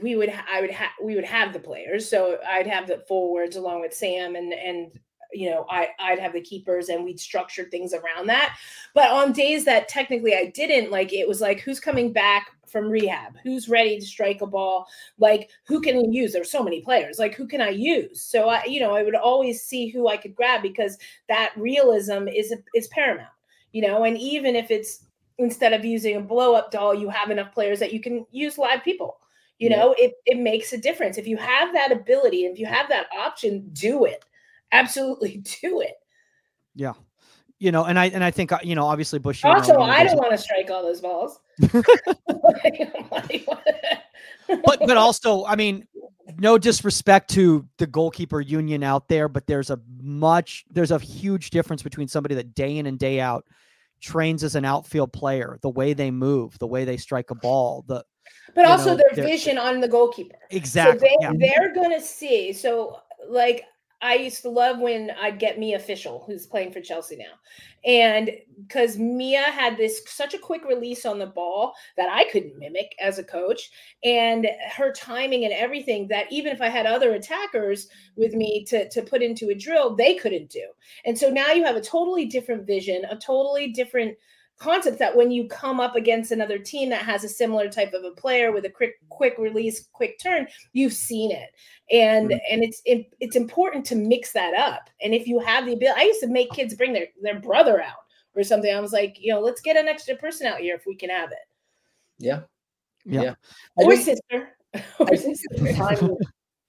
we would I would have we would have the players. So I'd have the forwards along with Sam and and you know, I I'd have the keepers and we'd structure things around that. But on days that technically I didn't, like it was like who's coming back from rehab, who's ready to strike a ball, like who can use? There's so many players, like who can I use? So I, you know, I would always see who I could grab because that realism is is paramount, you know, and even if it's instead of using a blow up doll, you have enough players that you can use live people. You know, yeah. it, it makes a difference. If you have that ability, if you have that option, do it absolutely do it. Yeah. you know, and I and I think uh, you know, obviously Bush. Also, I don't want to strike all those balls. but but also, I mean, no disrespect to the goalkeeper union out there, but there's a much there's a huge difference between somebody that day in and day out trains as an outfield player, the way they move, the way they strike a ball, the but also know, their vision on the goalkeeper. Exactly. So they, yeah. they're gonna see. So like I used to love when I'd get Mia Fishel, who's playing for Chelsea now. And because Mia had this such a quick release on the ball that I couldn't mimic as a coach, and her timing and everything that even if I had other attackers with me to, to put into a drill, they couldn't do. And so now you have a totally different vision, a totally different concept that when you come up against another team that has a similar type of a player with a quick quick release quick turn you've seen it and mm-hmm. and it's it, it's important to mix that up and if you have the ability i used to make kids bring their their brother out or something i was like you know let's get an extra person out here if we can have it yeah yeah, yeah. or sister or sister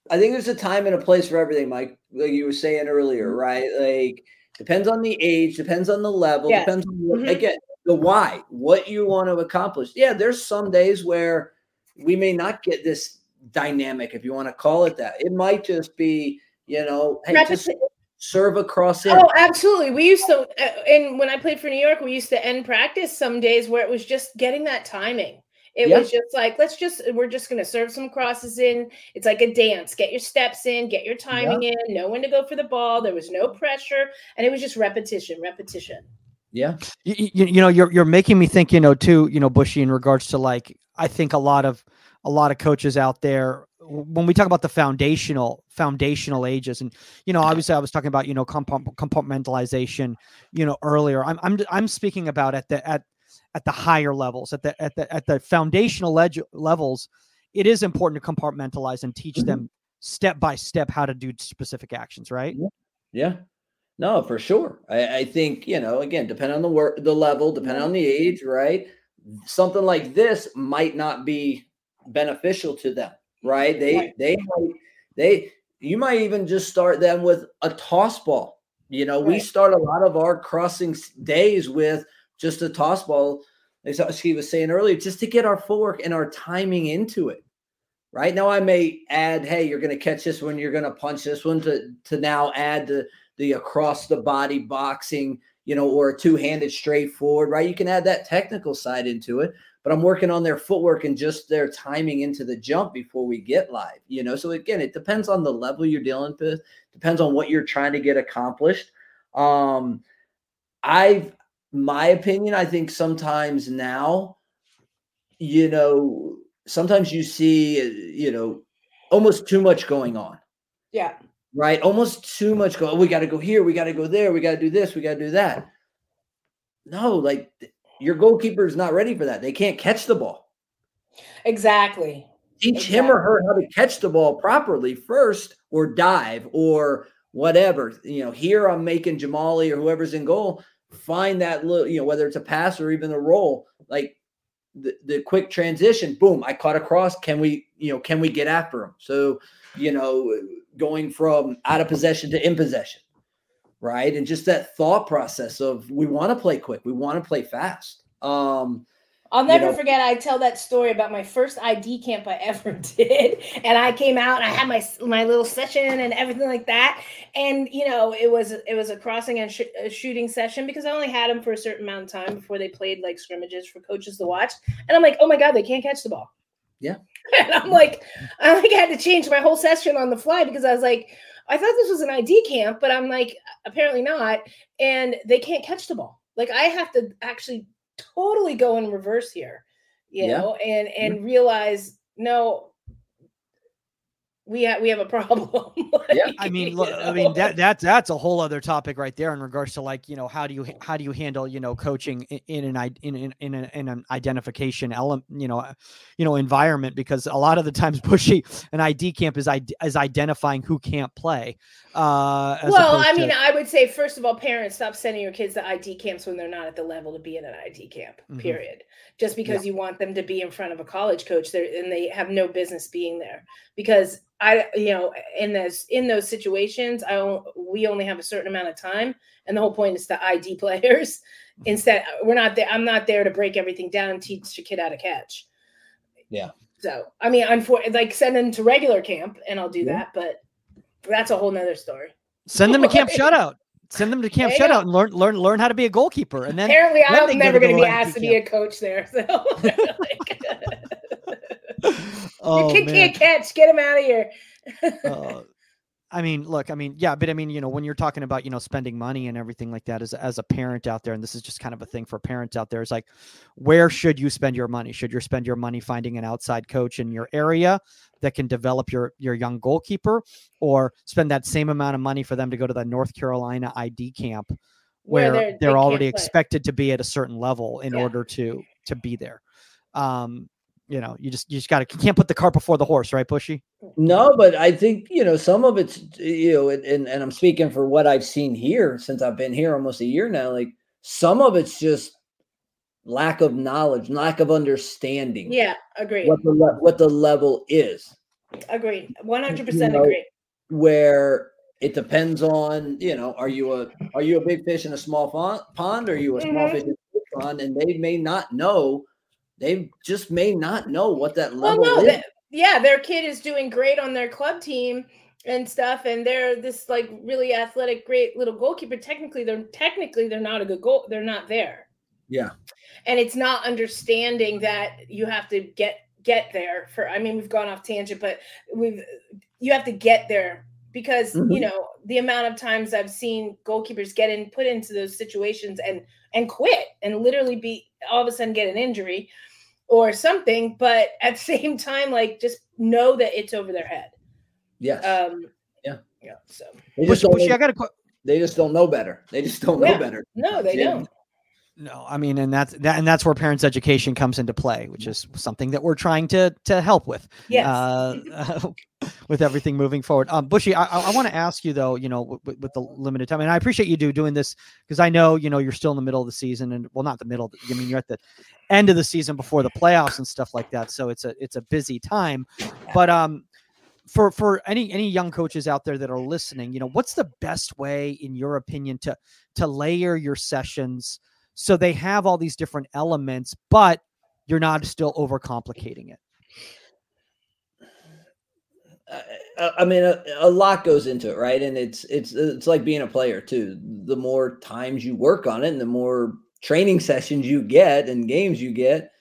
I think there's a time and a place for everything, Mike. Like you were saying earlier, mm-hmm. right? Like depends on the age, depends on the level, yeah. depends on mm-hmm. again the why, what you want to accomplish. Yeah, there's some days where we may not get this dynamic, if you want to call it that. It might just be, you know, hey, just serve across it. Oh, absolutely. We used to, uh, and when I played for New York, we used to end practice some days where it was just getting that timing. It yep. was just like, let's just, we're just going to serve some crosses in. It's like a dance. Get your steps in, get your timing yep. in, know when to go for the ball. There was no pressure. And it was just repetition, repetition. Yeah. You, you, you know, you're you're making me think, you know, too, you know, Bushy in regards to like I think a lot of a lot of coaches out there when we talk about the foundational foundational ages and you know obviously i was talking about you know compartmentalization you know earlier i'm i'm i'm speaking about at the at at the higher levels at the at the at the foundational leg- levels it is important to compartmentalize and teach mm-hmm. them step by step how to do specific actions right yeah, yeah. No, for sure. I, I think you know, again, depending on the work, the level, depending on the age, right? Something like this might not be beneficial to them, right? They right. they might they you might even just start them with a toss ball. You know, right. we start a lot of our crossing days with just a toss ball. As he was saying earlier, just to get our footwork and our timing into it. Right now, I may add, hey, you're going to catch this one, you're going to punch this one to to now add the the across the body boxing, you know, or a two handed straight forward, right? You can add that technical side into it, but I'm working on their footwork and just their timing into the jump before we get live, you know. So again, it depends on the level you're dealing with, depends on what you're trying to get accomplished. Um, I've my opinion, I think sometimes now, you know, sometimes you see, you know, almost too much going on. Yeah right? Almost too much go. Oh, we got to go here. We got to go there. We got to do this. We got to do that. No, like your goalkeeper is not ready for that. They can't catch the ball. Exactly. Teach exactly. him or her how to catch the ball properly first, or dive, or whatever. You know, here I'm making Jahmali or whoever's in goal find that little, you know, whether it's a pass or even a roll, like the, the quick transition. Boom! I caught across. Can we, you know, can we get after him? So, you know, going from out of possession to in possession, right? And just that thought process of we want to play quick, we want to play fast. Um, I'll never you know, forget. I tell that story about my first ID camp I ever did, and I came out and I had my my little session and everything like that. And you know, it was it was a crossing and sh- a shooting session because I only had them for a certain amount of time before they played like scrimmages for coaches to watch. And I'm like, oh my god, they can't catch the ball. Yeah. And I'm like, I like had to change my whole session on the fly because I was like, I thought this was an ID camp, but I'm like, apparently not. And they can't catch the ball. Like I have to actually totally go in reverse here, you yeah. know, and and mm-hmm. realize no, we have we have a problem. like, yeah, I mean, look, I mean that that's that's a whole other topic right there in regards to like you know how do you how do you handle you know coaching in an in in in, an, in an identification element you know you know environment because a lot of the times Bushy an ID camp is is identifying who can't play. Uh, well, I mean, to, I would say first of all, parents stop sending your kids to ID camps when they're not at the level to be in an ID camp. Mm-hmm. Period. Just because yeah. you want them to be in front of a college coach, there and they have no business being there because I you know in this in those situations I we only have a certain amount of time and the whole point is to ID players mm-hmm. instead we're not there I'm not there to break everything down and teach a kid how to catch. Yeah. So I mean unfortunately like send them to regular camp and I'll do yeah. that but that's a whole nother story. Send them to camp shutout. Send them to camp shutout go. and learn learn learn how to be a goalkeeper. And then apparently I'm never going to be asked to be a coach there. So oh, Your kid man. can't catch. Get him out of here. uh, I mean, look, I mean, yeah, but I mean, you know, when you're talking about, you know, spending money and everything like that as, as a parent out there, and this is just kind of a thing for parents out there, is like, where should you spend your money? Should you spend your money finding an outside coach in your area that can develop your, your young goalkeeper or spend that same amount of money for them to go to the North Carolina ID camp where, where they're, they're they already expected to be at a certain level in yeah. order to, to be there. Um, you know, you just you just got to can't put the cart before the horse, right, Bushy? No, but I think you know some of it's you know, and and I'm speaking for what I've seen here since I've been here almost a year now. Like some of it's just lack of knowledge, lack of understanding. Yeah, agree. What the le- what the level is. Agreed, one hundred percent agree. Where it depends on you know, are you a are you a big fish in a small pond, or are you a small mm-hmm. fish in a big pond, and they may not know they just may not know what that level well, no, is. yeah, their kid is doing great on their club team and stuff, and they're this like really athletic, great little goalkeeper. Technically, they're technically they're not a good goal. They're not there. Yeah, and it's not understanding that you have to get get there for. I mean, we've gone off tangent, but we've you have to get there because mm-hmm. you know the amount of times I've seen goalkeepers get in put into those situations and and quit and literally be all of a sudden get an injury or something, but at the same time, like just know that it's over their head. Yeah. Um, yeah. Yeah. So they just, don't, I got to. They just don't know better. They just don't yeah. know better. No, they don't. No, I mean, and that's that, and that's where parents' education comes into play, which is something that we're trying to to help with. Yes. Uh, with everything moving forward. Um, Bushy, I, I, want to ask you though, you know, with, with, the limited time, and I appreciate you do doing this because I know you know you're still in the middle of the season, and well, not the middle. I mean, you're at the end of the season before the playoffs and stuff like that. So it's a it's a busy time, but um, for for any any young coaches out there that are listening, you know, what's the best way, in your opinion, to to layer your sessions? So they have all these different elements, but you're not still overcomplicating it. I mean, a, a, lot goes into it, right? And it's it's it's like being a player too. The more times you work on it, and the more training sessions you get and games you get,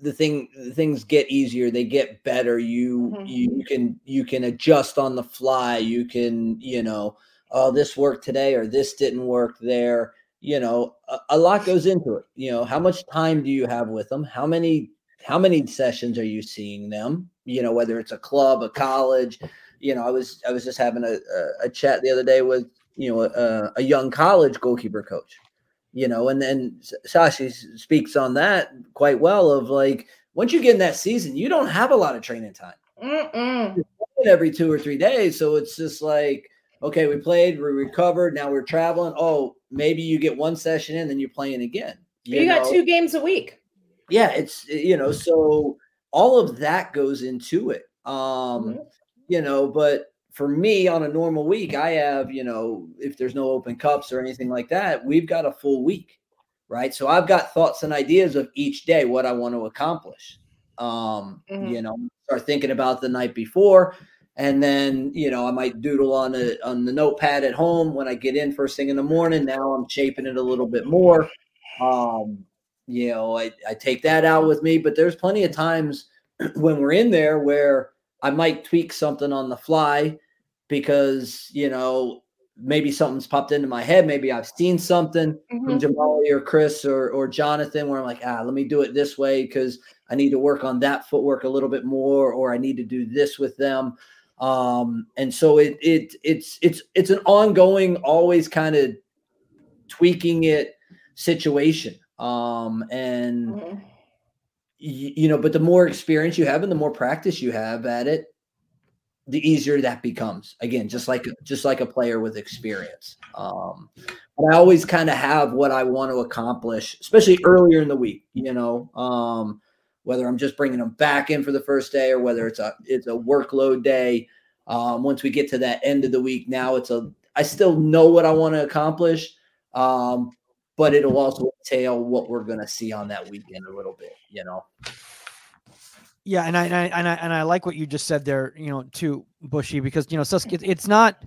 the thing the things get easier. They get better. You mm-hmm. you can you can adjust on the fly. You can you know, oh, this worked today or this didn't work there you know a, a, lot goes into it you know how much time do you have with them? How many how many sessions are you seeing them? You know whether it's a club a college you know i was i was just having a, a, a chat the other day with you know a, a, young college goalkeeper coach you know and then sashi speaks on that quite well of like once you get in that season you don't have a lot of training time. Every two or three days so it's just like okay we played we recovered now we're traveling. Oh maybe you get one session in, then you're playing again. You, you got two games a week. Yeah, it's you know, so all of that goes into it. Um, mm-hmm. you know, but for me on a normal week, I have, you know, if there's no open cups or anything like that, we've got a full week, right? So I've got thoughts and ideas of each day what I want to accomplish. Um, mm-hmm. you know, start thinking about the night before and then you know I might doodle on a on the notepad at home when I get in first thing in the morning. Now I'm shaping it a little bit more. Um, you know, I, I take that out with me, but there's plenty of times when we're in there where I might tweak something on the fly because you know maybe something's popped into my head. Maybe I've seen something mm-hmm. from Jahmali or Chris or or Jonathan where I'm like, ah, let me do it this way because I need to work on that footwork a little bit more, or I need to do this with them. Um, and so it it it's it's it's an ongoing, always kind of tweaking it situation. Um, and mm-hmm. you, you know, but the more experience you have and the more practice you have at it, the easier that becomes. Again, just like just like a player with experience. Um, but I always kind of have what I want to accomplish, especially earlier in the week. You know, um, whether I'm just bringing them back in for the first day or whether it's a it's a workload day. Um, once we get to that end of the week, now it's a I still know what I want to accomplish, um, but it'll also entail what we're going to see on that weekend a little bit, you know. Yeah, and I, and I and I and I like what you just said there, you know, to Bushy because you know, it's not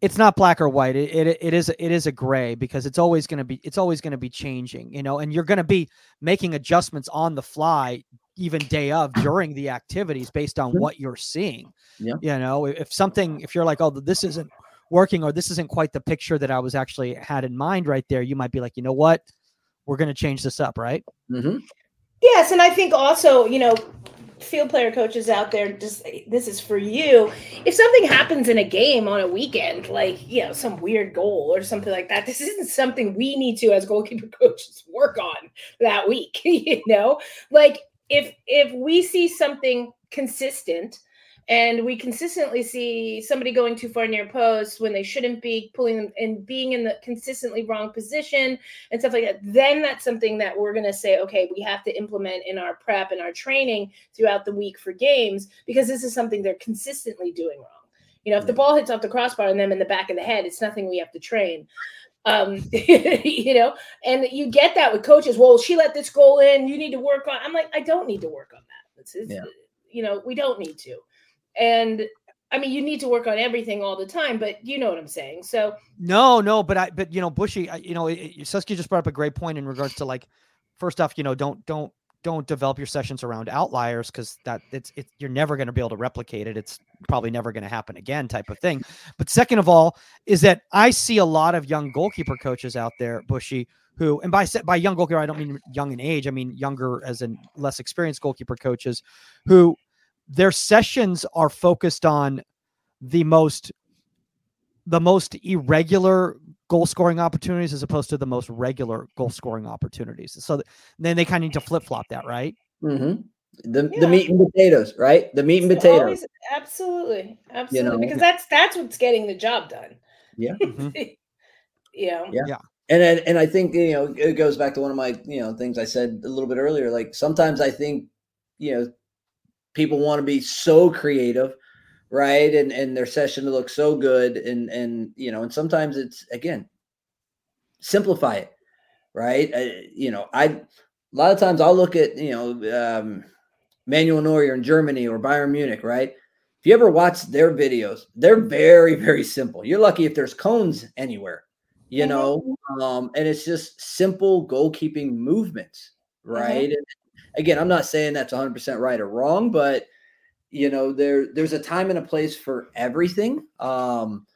it's not black or white. It, it, it is it is a gray because it's always going to be it's always going to be changing, you know, and you're going to be making adjustments on the fly even day of during the activities based on what you're seeing. Yeah. You know, if something if you're like, "Oh, this isn't working or this isn't quite the picture that I was actually had in mind right there," you might be like, "You know what? We're going to change this up, right?" Mm-hmm. Yes, and I think also, you know, field player coaches out there, just this is for you. If something happens in a game on a weekend, like you know, some weird goal or something like that, this isn't something we need to, as goalkeeper coaches, work on that week. you know, like if if we see something consistent and we consistently see somebody going too far near post when they shouldn't be pulling them and being in the consistently wrong position and stuff like that. Then that's something that we're going to say okay we have to implement in our prep and our training throughout the week for games because this is something they're consistently doing wrong. You know if the ball hits off the crossbar and them in the back of the head it's nothing we have to train. Um you know and you get that with coaches. Well she let this goal in. You need to work on i'm like i don't need to work on that. It's, it's yeah. you know we don't need to and I mean, you need to work on everything all the time, but you know what I'm saying. So no, no, but I, but you know, Bushy, I, you know, Saskia just brought up a great point in regards to like, first off, you know, don't, don't, don't develop your sessions around outliers because that it's, it's you're never going to be able to replicate it. It's probably never going to happen again, type of thing. But second of all, is that I see a lot of young goalkeeper coaches out there, Bushy, who, and by by young goalkeeper, I don't mean young in age. I mean younger as in less experienced goalkeeper coaches, who their sessions are focused on the most the most irregular goal scoring opportunities as opposed to the most regular goal scoring opportunities. So then they kind of need to flip flop that, right? Mm-hmm. The, yeah. the meat and potatoes, right? The meat and potatoes. Always, absolutely, absolutely, you know? because that's that's what's getting the job done. Yeah. Mm-hmm. yeah. Yeah. And, and and I think you know it goes back to one of my you know things I said a little bit earlier. Like sometimes I think you know people want to be so creative right? And and their session to look so good and and you know and sometimes it's again simplify it right? Uh, you know i a lot of times i'll look at you know um, manuel neuer in germany or bayern munich right? If you ever watch their videos they're very very simple. You're lucky if there's cones anywhere you mm-hmm. know? Um, and it's just simple goalkeeping movements right? Mm-hmm. and again, I'm not saying that's 100% right or wrong, but you know, there there's a time and a place for everything. Um,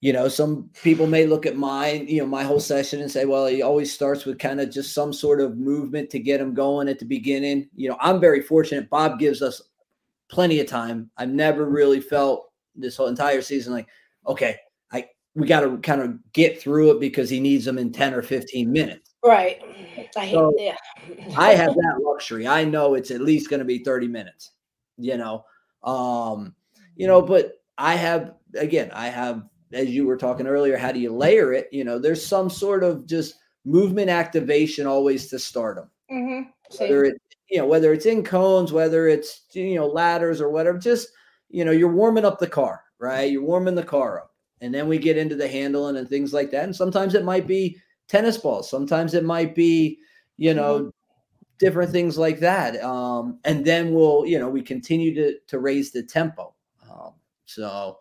you know, some people may look at my, you know, my whole session and say, well, he always starts with kind of just some sort of movement to get him going at the beginning. You know, I'm very fortunate. Bob gives us plenty of time. I've never really felt this whole entire season like, okay, I we got to kind of get through it because he needs them in 10 or 15 minutes. Right. I hate so yeah. I have that luxury. I know it's at least going to be 30 minutes, you know. Um, you know, but I have again, I have as you were talking earlier, how do you layer it? You know, there's some sort of just movement activation always to start them. Mm-hmm. Whether it, you know, whether it's in cones, whether it's you know ladders or whatever, just you know, you're warming up the car, right? You're warming the car up, and then we get into the handling and things like that. And sometimes it might be tennis balls. Sometimes it might be, you know, mm-hmm. different things like that. Um, and then we'll, you know, we continue to to raise the tempo. Um, so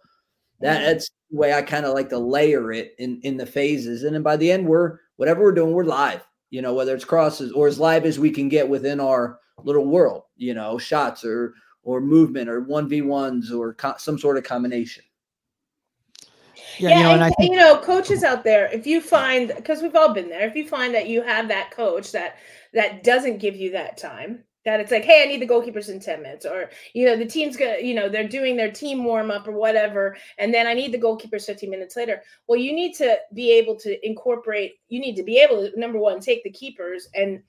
that, that's the way I kind of like to layer it in in the phases. And then by the end, we're whatever we're doing, we're live. You know, whether it's crosses or as live as we can get within our little world. You know, shots or or movement or one v ones or co- some sort of combination. Yeah, yeah you know, and, and I think- you know, coaches out there, if you find because we've all been there, if you find that you have that coach that that doesn't give you that time, that it's like, hey, I need the goalkeepers in 10 minutes, or you know, the team's gonna, you know, they're doing their team warm up or whatever, and then I need the goalkeepers 15 minutes later. Well, you need to be able to incorporate, you need to be able to number one, take the keepers and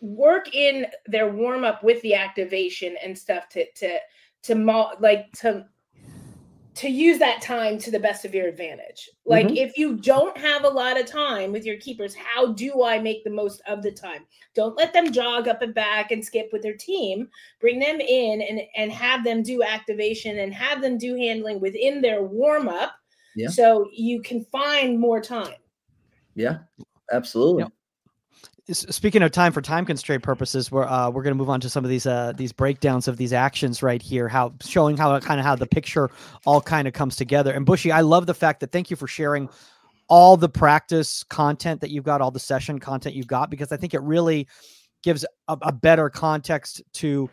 work in their warm up with the activation and stuff to to to like to to use that time to the best of your advantage. Like mm-hmm. if you don't have a lot of time with your keepers, how do I make the most of the time? Don't let them jog up and back and skip with their team. Bring them in and and have them do activation and have them do handling within their warm up. Yeah. So you can find more time. Yeah. Absolutely. Yep speaking of time for time constraint purposes, we're uh, we're going to move on to some of these uh, these breakdowns of these actions right here, how showing how kind of how the picture all kind of comes together. And Bushy, I love the fact that thank you for sharing all the practice content that you've got, all the session content you've got, because I think it really gives a, a better context to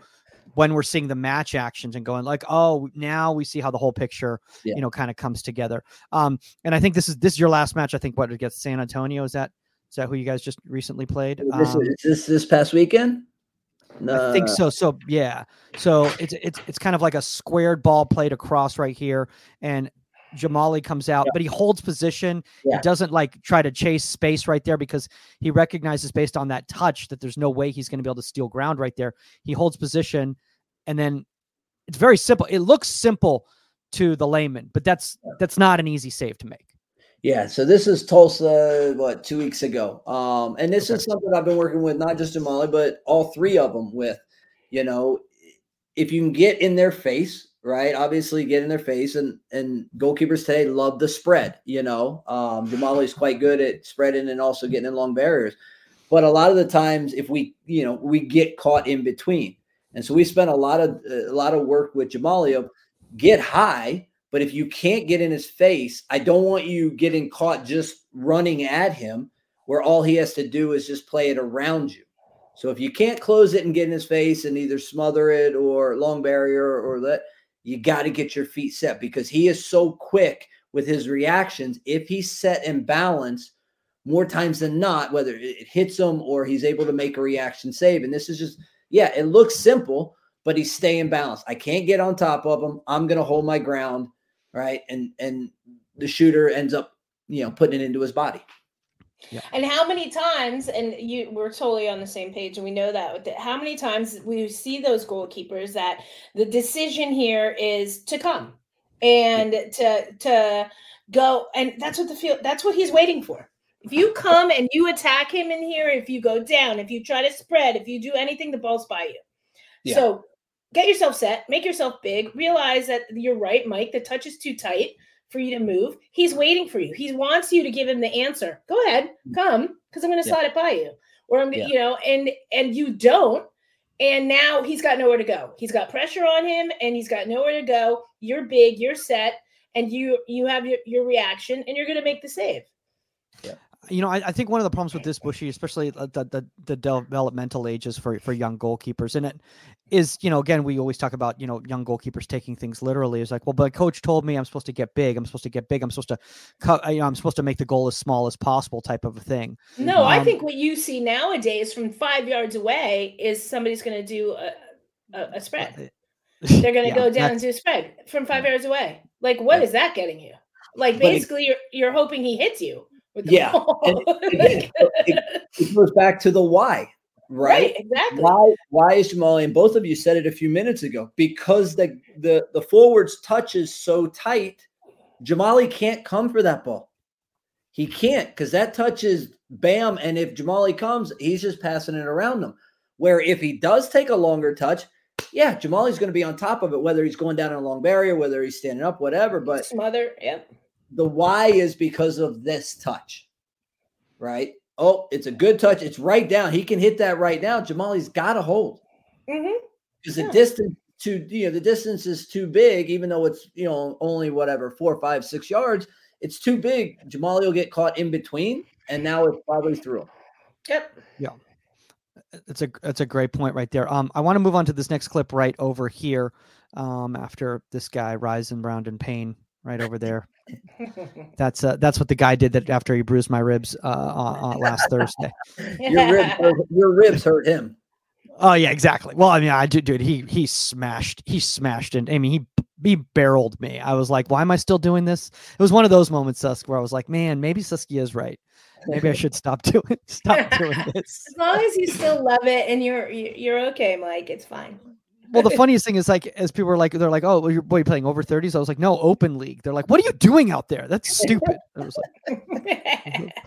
when we're seeing the match actions and going like, oh, now we see how the whole picture, yeah. you know, kind of comes together. Um, and I think this is this is your last match. I think what against San Antonio is that is that who you guys just recently played? This, um, is this this past weekend? I think so. So yeah. So it's it's it's kind of like a squared ball played across right here, and Jahmali comes out, yeah. but he holds position. Yeah. He doesn't like try to chase space right there because he recognizes based on that touch that there's no way he's going to be able to steal ground right there. He holds position, and then it's very simple. It looks simple to the layman, but that's that's not an easy save to make. Yeah, so this is Tulsa, what, two weeks ago. Um, and this okay. is something I've been working with, not just Jahmali, but all three of them with, you know, if you can get in their face, right? Obviously get in their face and and goalkeepers today love the spread, you know. Um is quite good at spreading and also getting in long barriers. But a lot of the times if we, you know, we get caught in between. And so we spent a lot of a lot of work with Jahmali of get high but if you can't get in his face, I don't want you getting caught just running at him where all he has to do is just play it around you. So if you can't close it and get in his face and either smother it or long barrier or that, you got to get your feet set because he is so quick with his reactions. If he's set and balanced more times than not, whether it hits him or he's able to make a reaction save. And this is just, yeah, it looks simple, but he's staying balanced. I can't get on top of him. I'm going to hold my ground right? And and the shooter ends up, you know, putting it into his body. Yeah. And how many times, and you we're totally on the same page, and we know that. How many times we see those goalkeepers that the decision here is to come and to to go, and that's what the field. That's what he's waiting for. If you come and you attack him in here, if you go down, if you try to spread, if you do anything, the ball's by you. Yeah. So get yourself set, make yourself big, realize that you're right, Mike, the touch is too tight for you to move. He's waiting for you. He wants you to give him the answer. Go ahead, mm. come, because I'm going to yeah. slide it by you. Or I'm, yeah. you know, and and you don't, and now he's got nowhere to go. He's got pressure on him, and he's got nowhere to go. You're big, you're set, and you you have your your reaction, and you're going to make the save. Yeah you know, I, I, think one of the problems with this bushy, especially the, the, the developmental ages for for young goalkeepers, and it is, you know, again, we always talk about you know young goalkeepers taking things literally. It's like, well, but coach told me I'm supposed to get big. I'm supposed to get big. I'm supposed to cut. You know, I'm supposed to make the goal as small as possible, type of a thing. No, um, I think what you see nowadays from five yards away is somebody's going to do a, a, a, spread. They're going to yeah, go down and do a spread from five yards away. Like, what is that getting you? Like, basically, you're you're hoping he hits you yeah. And, it, it, goes back to the why, right? right? Exactly. Why why is Jahmali, and both of you said it a few minutes ago, because the the the forwards touch is so tight, Jahmali can't come for that ball. He can't because that touch is bam. And if Jahmali comes, he's just passing it around them. Where if he does take a longer touch, yeah, Jahmali's going to be on top of it, whether he's going down in a long barrier, whether he's standing up, whatever. But smother, yep the why is because of this touch, right? Oh, it's a good touch. It's right down. He can hit that right now. Jahmali's got to hold because mm-hmm. yeah. the distance to you know the distance is too big, even though it's you know only whatever four, five, six yards. It's too big. Jahmali will get caught in between, and now it's probably through. Yep. Yeah. That's a that's a great point right there. Um, I want to move on to this next clip right over here. Um, after this guy rising around in pain right over there. That's uh, that's what the guy did that after he bruised my ribs uh, uh, last Thursday. your, ribs, your ribs hurt him. Oh yeah, exactly. Well, I mean, I dude, he he smashed, he smashed, and I mean, he he barreled me. I was like, why am I still doing this? It was one of those moments, Susk, where I was like, man, maybe Saskia is right. Maybe I should stop doing stop doing this. As long as you still love it and you're you're okay, Mike, it's fine. Well, the funniest thing is like, as people are like, they're like, "Oh, well, your boy playing over 30s." I was like, "No, open league." They're like, "What are you doing out there? That's stupid." I was like,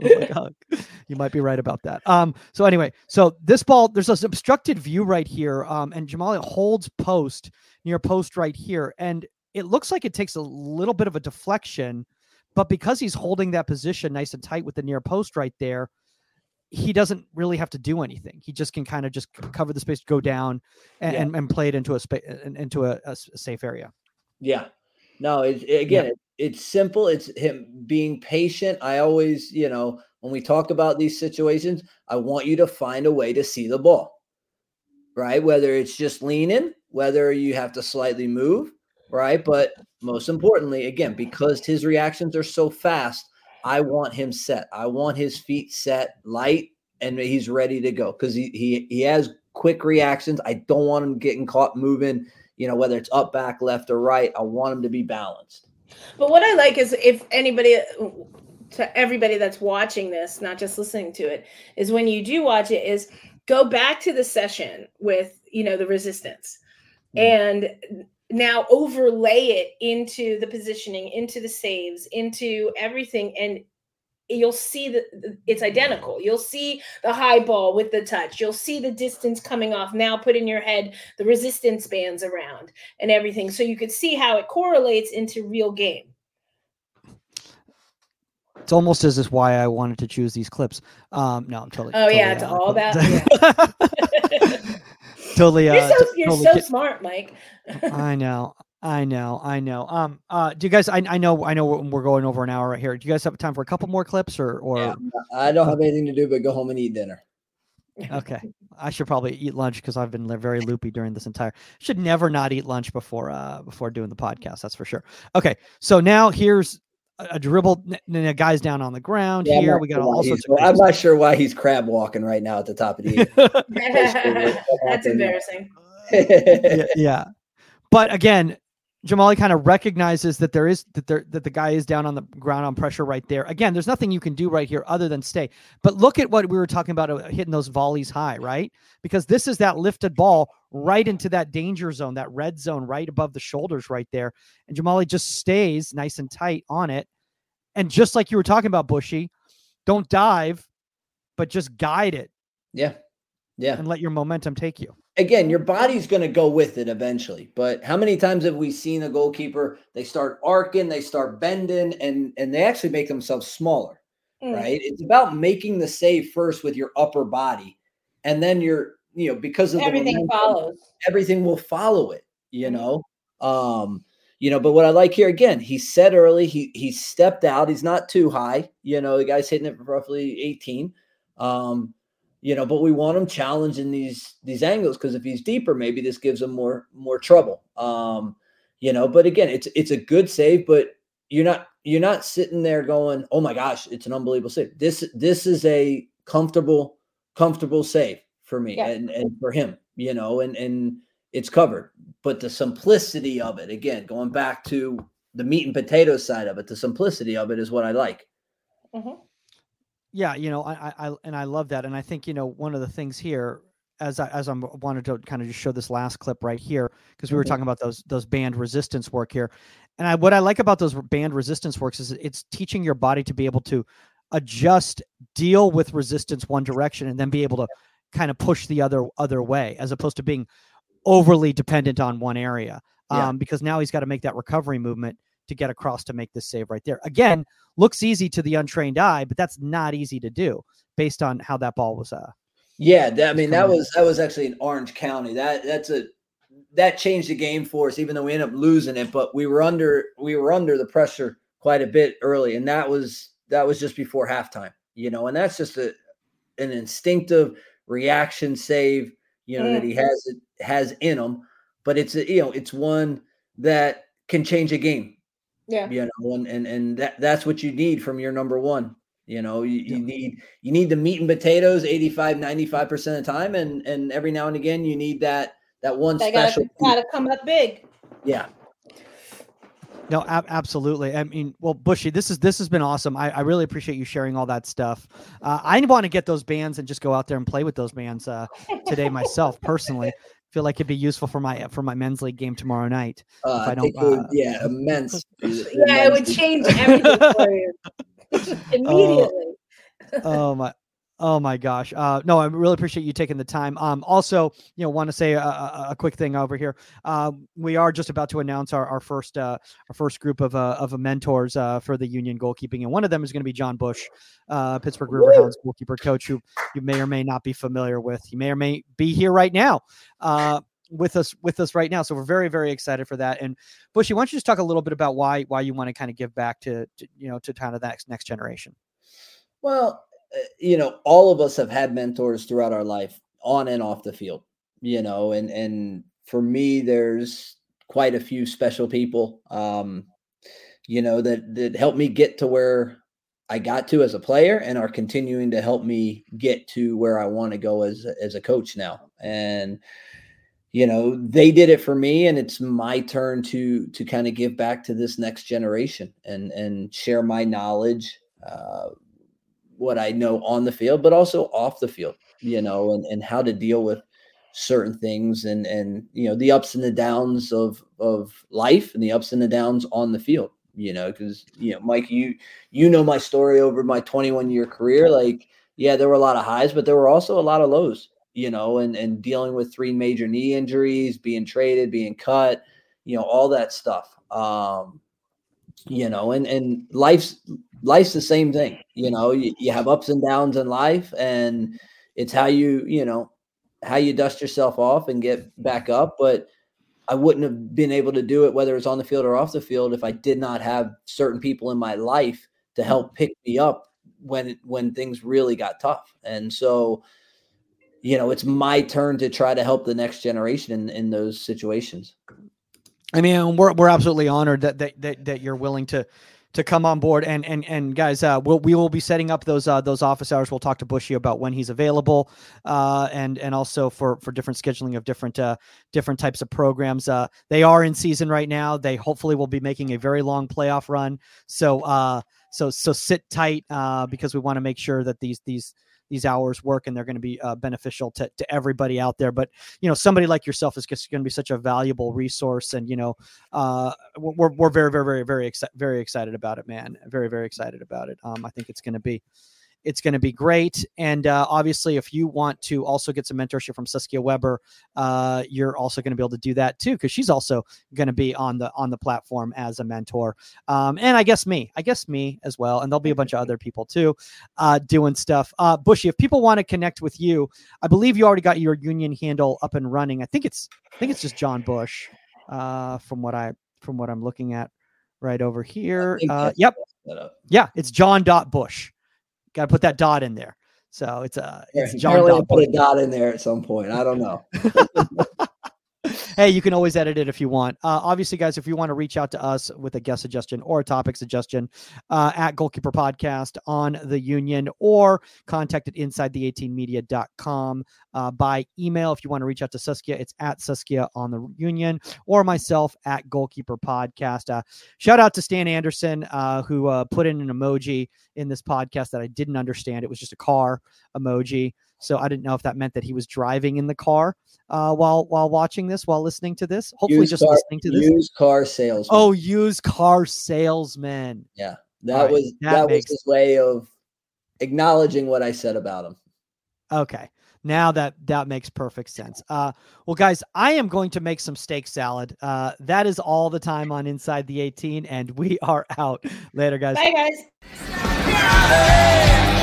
oh you might be right about that. Um, so anyway, so this ball, there's this obstructed view right here, um, and Jahmali holds post near post right here, and it looks like it takes a little bit of a deflection, but because he's holding that position nice and tight with the near post right there, he doesn't really have to do anything. He just can kind of just cover the space, go down, and, yeah. and, and, play it into a space into a, a, safe area. Yeah. No, it, again, yeah. it, it's simple. It's him being patient. I always, you know, when we talk about these situations, I want you to find a way to see the ball, right? Whether it's just leaning, whether you have to slightly move, right? But most importantly, again, because his reactions are so fast, I want him set. I want his feet set, light, and he's ready to go because he, he he has quick reactions. I don't want him getting caught moving, you know, whether it's up, back, left, or right. I want him to be balanced. But what I like is if anybody to everybody that's watching this, not just listening to it, is when you do watch it, is go back to the session with you know the resistance mm-hmm. and now overlay it into the positioning, into the saves, into everything, and you'll see that it's identical. You'll see the high ball with the touch. You'll see the distance coming off. Now put in your head the resistance bands around and everything. So you could see how it correlates into real game. It's almost as is why I wanted to choose these clips. Um, no, I'm totally. Oh totally yeah, it's all about. Yeah. Totally. Uh, you're so, you're totally so get, smart, Mike. I know. I know, I know. Um, uh, do you guys? I, I know, I know we're going over an hour right here. Do you guys have time for a couple more clips, or or? Yeah, I don't have anything to do but go home and eat dinner. Okay, I should probably eat lunch because I've been very loopy during this entire. Should never not eat lunch before uh before doing the podcast. That's for sure. Okay, so now here's a, a dribble. And a guy's down on the ground yeah, here. We got all sorts. Of I'm not sure why he's crab walking right now at the top of the. That's embarrassing. yeah, yeah, but again, Jahmali kind of recognizes that there is that there that the guy is down on the ground on pressure right there. Again, there's nothing you can do right here other than stay. But look at what we were talking about uh, hitting those volleys high, right? Because this is that lifted ball right into that danger zone, that red zone right above the shoulders right there. And Jahmali just stays nice and tight on it. And just like you were talking about, Bushy, don't dive, but just guide it. Yeah. Yeah. And let your momentum take you again, your body's going to go with it eventually. But how many times have we seen a goalkeeper? They start arcing, they start bending, and and they actually make themselves smaller. Mm. Right? It's about making the save first with your upper body, and then you're you know because of everything momentum, follows. Everything will follow it. You mm. know. Um, you know, but what I like here again, he said early, he he stepped out. He's not too high. You know, the guy's hitting it for roughly 18. Um, you know, but we want him challenging these these angles because if he's deeper, maybe this gives him more more trouble. Um, you know, but again, it's it's a good save, but you're not you're not sitting there going, "Oh my gosh, it's an unbelievable save." This this is a comfortable comfortable save for me yeah. and and for him, you know, and and it's covered. But the simplicity of it, again, going back to the meat and potatoes side of it, the simplicity of it is what I like. Mm-hmm yeah, you know, I, I, and I love that, and I think you know one of the things here, as I as I'm wanted to kind of just show this last clip right here because we were mm-hmm. talking about those those band resistance work here, and I what I like about those band resistance works is it's teaching your body to be able to adjust, deal with resistance one direction, and then be able to kind of push the other other way, as opposed to being overly dependent on one area. Yeah. Um, because now he's got to make that recovery movement to get across to make this save right there. Again, looks easy to the untrained eye, but that's not easy to do based on how that ball was. Uh, yeah, that, I mean that was that was actually in Orange County. That that's a that changed the game for us, even though we ended up losing it. But we were under we were under the pressure quite a bit early, and that was that was just before halftime. You know, and that's just a an instinctive reaction save. You know mm. that he has has in him, but it's a, you know it's one that can change a game yeah. You know, and and, and that that's what you need from your number one. You know, you, you need you need the meat and potatoes 85, 95% of the time. And and every now and again you need that that one they special gotta, gotta come up big. Yeah. No, ab- absolutely. I mean, well, Bushy, this is this has been awesome. I, I really appreciate you sharing all that stuff. Uh, I want to get those bands and just go out there and play with those bands uh, today myself personally feel like it'd be useful for my for my men's league game tomorrow night. Uh, I don't, would, uh, yeah, immense. yeah, it would change everything for you oh. immediately. oh my Oh my gosh. Uh, no, I really appreciate you taking the time. Um, also, you know, want to say a, a, a, quick thing over here. Uh, we are just about to announce our, our first uh, our first group of uh, of mentors uh, for the Union goalkeeping, and one of them is going to be Jon Busch, uh, Pittsburgh Riverhounds goalkeeper coach, who you may or may not be familiar with. He may or may be here right now. Uh, with us with us right now so we're very very excited for that and bushy why don't you just talk a little bit about why why you want to kind of give back to, to you know to kind of that next, generation well you know, all of us have had mentors throughout our life on and off the field, you know, and, and for me, there's quite a few special people, um, you know, that, that helped me get to where I got to as a player and are continuing to help me get to where I want to go as, as a coach now. And, you know, they did it for me and it's my turn to, to kind of give back to this next generation and, and share my knowledge, uh, what I know on the field, but also off the field, you know, and, and how to deal with certain things and and you know the ups and the downs of of life and the ups and the downs on the field you know because you know mike you you know my story over my 21 year career. Like yeah there were a lot of highs but there were also a lot of lows you know and and dealing with three major knee injuries being traded being cut you know all that stuff. Um you know and and life's life's the same thing you know you, you have ups and downs in life and it's how you you know how you dust yourself off and get back up but i wouldn't have been able to do it whether it's on the field or off the field if i did not have certain people in my life to help pick me up when when things really got tough. And so you know it's my turn to try to help the next generation in, in those situations I mean, we're we're absolutely honored that that that, that you're willing to to come on board. And and and guys uh we'll, we will be setting up those uh those office hours. We'll talk to bushy about when he's available uh and and also for for different scheduling of different uh different types of programs. Uh they are in season right now. They hopefully will be making a very long playoff run. So uh so so sit tight uh because we want to make sure that these these these hours work and they're going to be uh, beneficial to, to everybody out there. But you know somebody like yourself is just going to be such a valuable resource and you know uh, we're, we're very very very very exci- very excited about it man. Very very excited about it. Um, i think it's going to be it's going to be great. And uh, obviously, if you want to also get some mentorship from Saskia Webber, uh, you're also going to be able to do that too, because she's also going to be on the on the platform as a mentor. Um, and I guess me, I guess me as well. And there'll be a bunch of other people too uh, doing stuff. Uh, Bushy, if people want to connect with you, I believe you already got your union handle up and running. I think it's I think it's just Jon Busch, uh, from what I from what I'm looking at right over here. Uh, yep. Yeah, it's Jon Dot Busch. Got to put that dot in there. So it's a it's Jon dot. Put a dot in there at some point. I don't know. hey, you can always edit it if you want. Uh, obviously, guys, if you want to reach out to us with a guest suggestion or a topic suggestion uh, at Goalkeeper Podcast on the Union or contact at insidethe18media.com uh, by email. If you want to reach out to Saskia, it's at Saskia on the Union or myself at Goalkeeper Podcast. Uh, shout out to Stan Anderson, uh, who uh, put in an emoji in this podcast that I didn't understand. It was just a car emoji. So I didn't know if that meant that he was driving in the car uh, while while watching this, while listening to this. Hopefully, used just car, listening to this. Used car salesman. Oh, used car salesman. Yeah, that right, was that, that makes... was his way of acknowledging what I said about him. Okay. Now that that makes perfect sense. Uh, well, guys, I am going to make some steak salad. Uh, that is all the time on Inside the 18, and we are out. Later, guys. Bye, guys.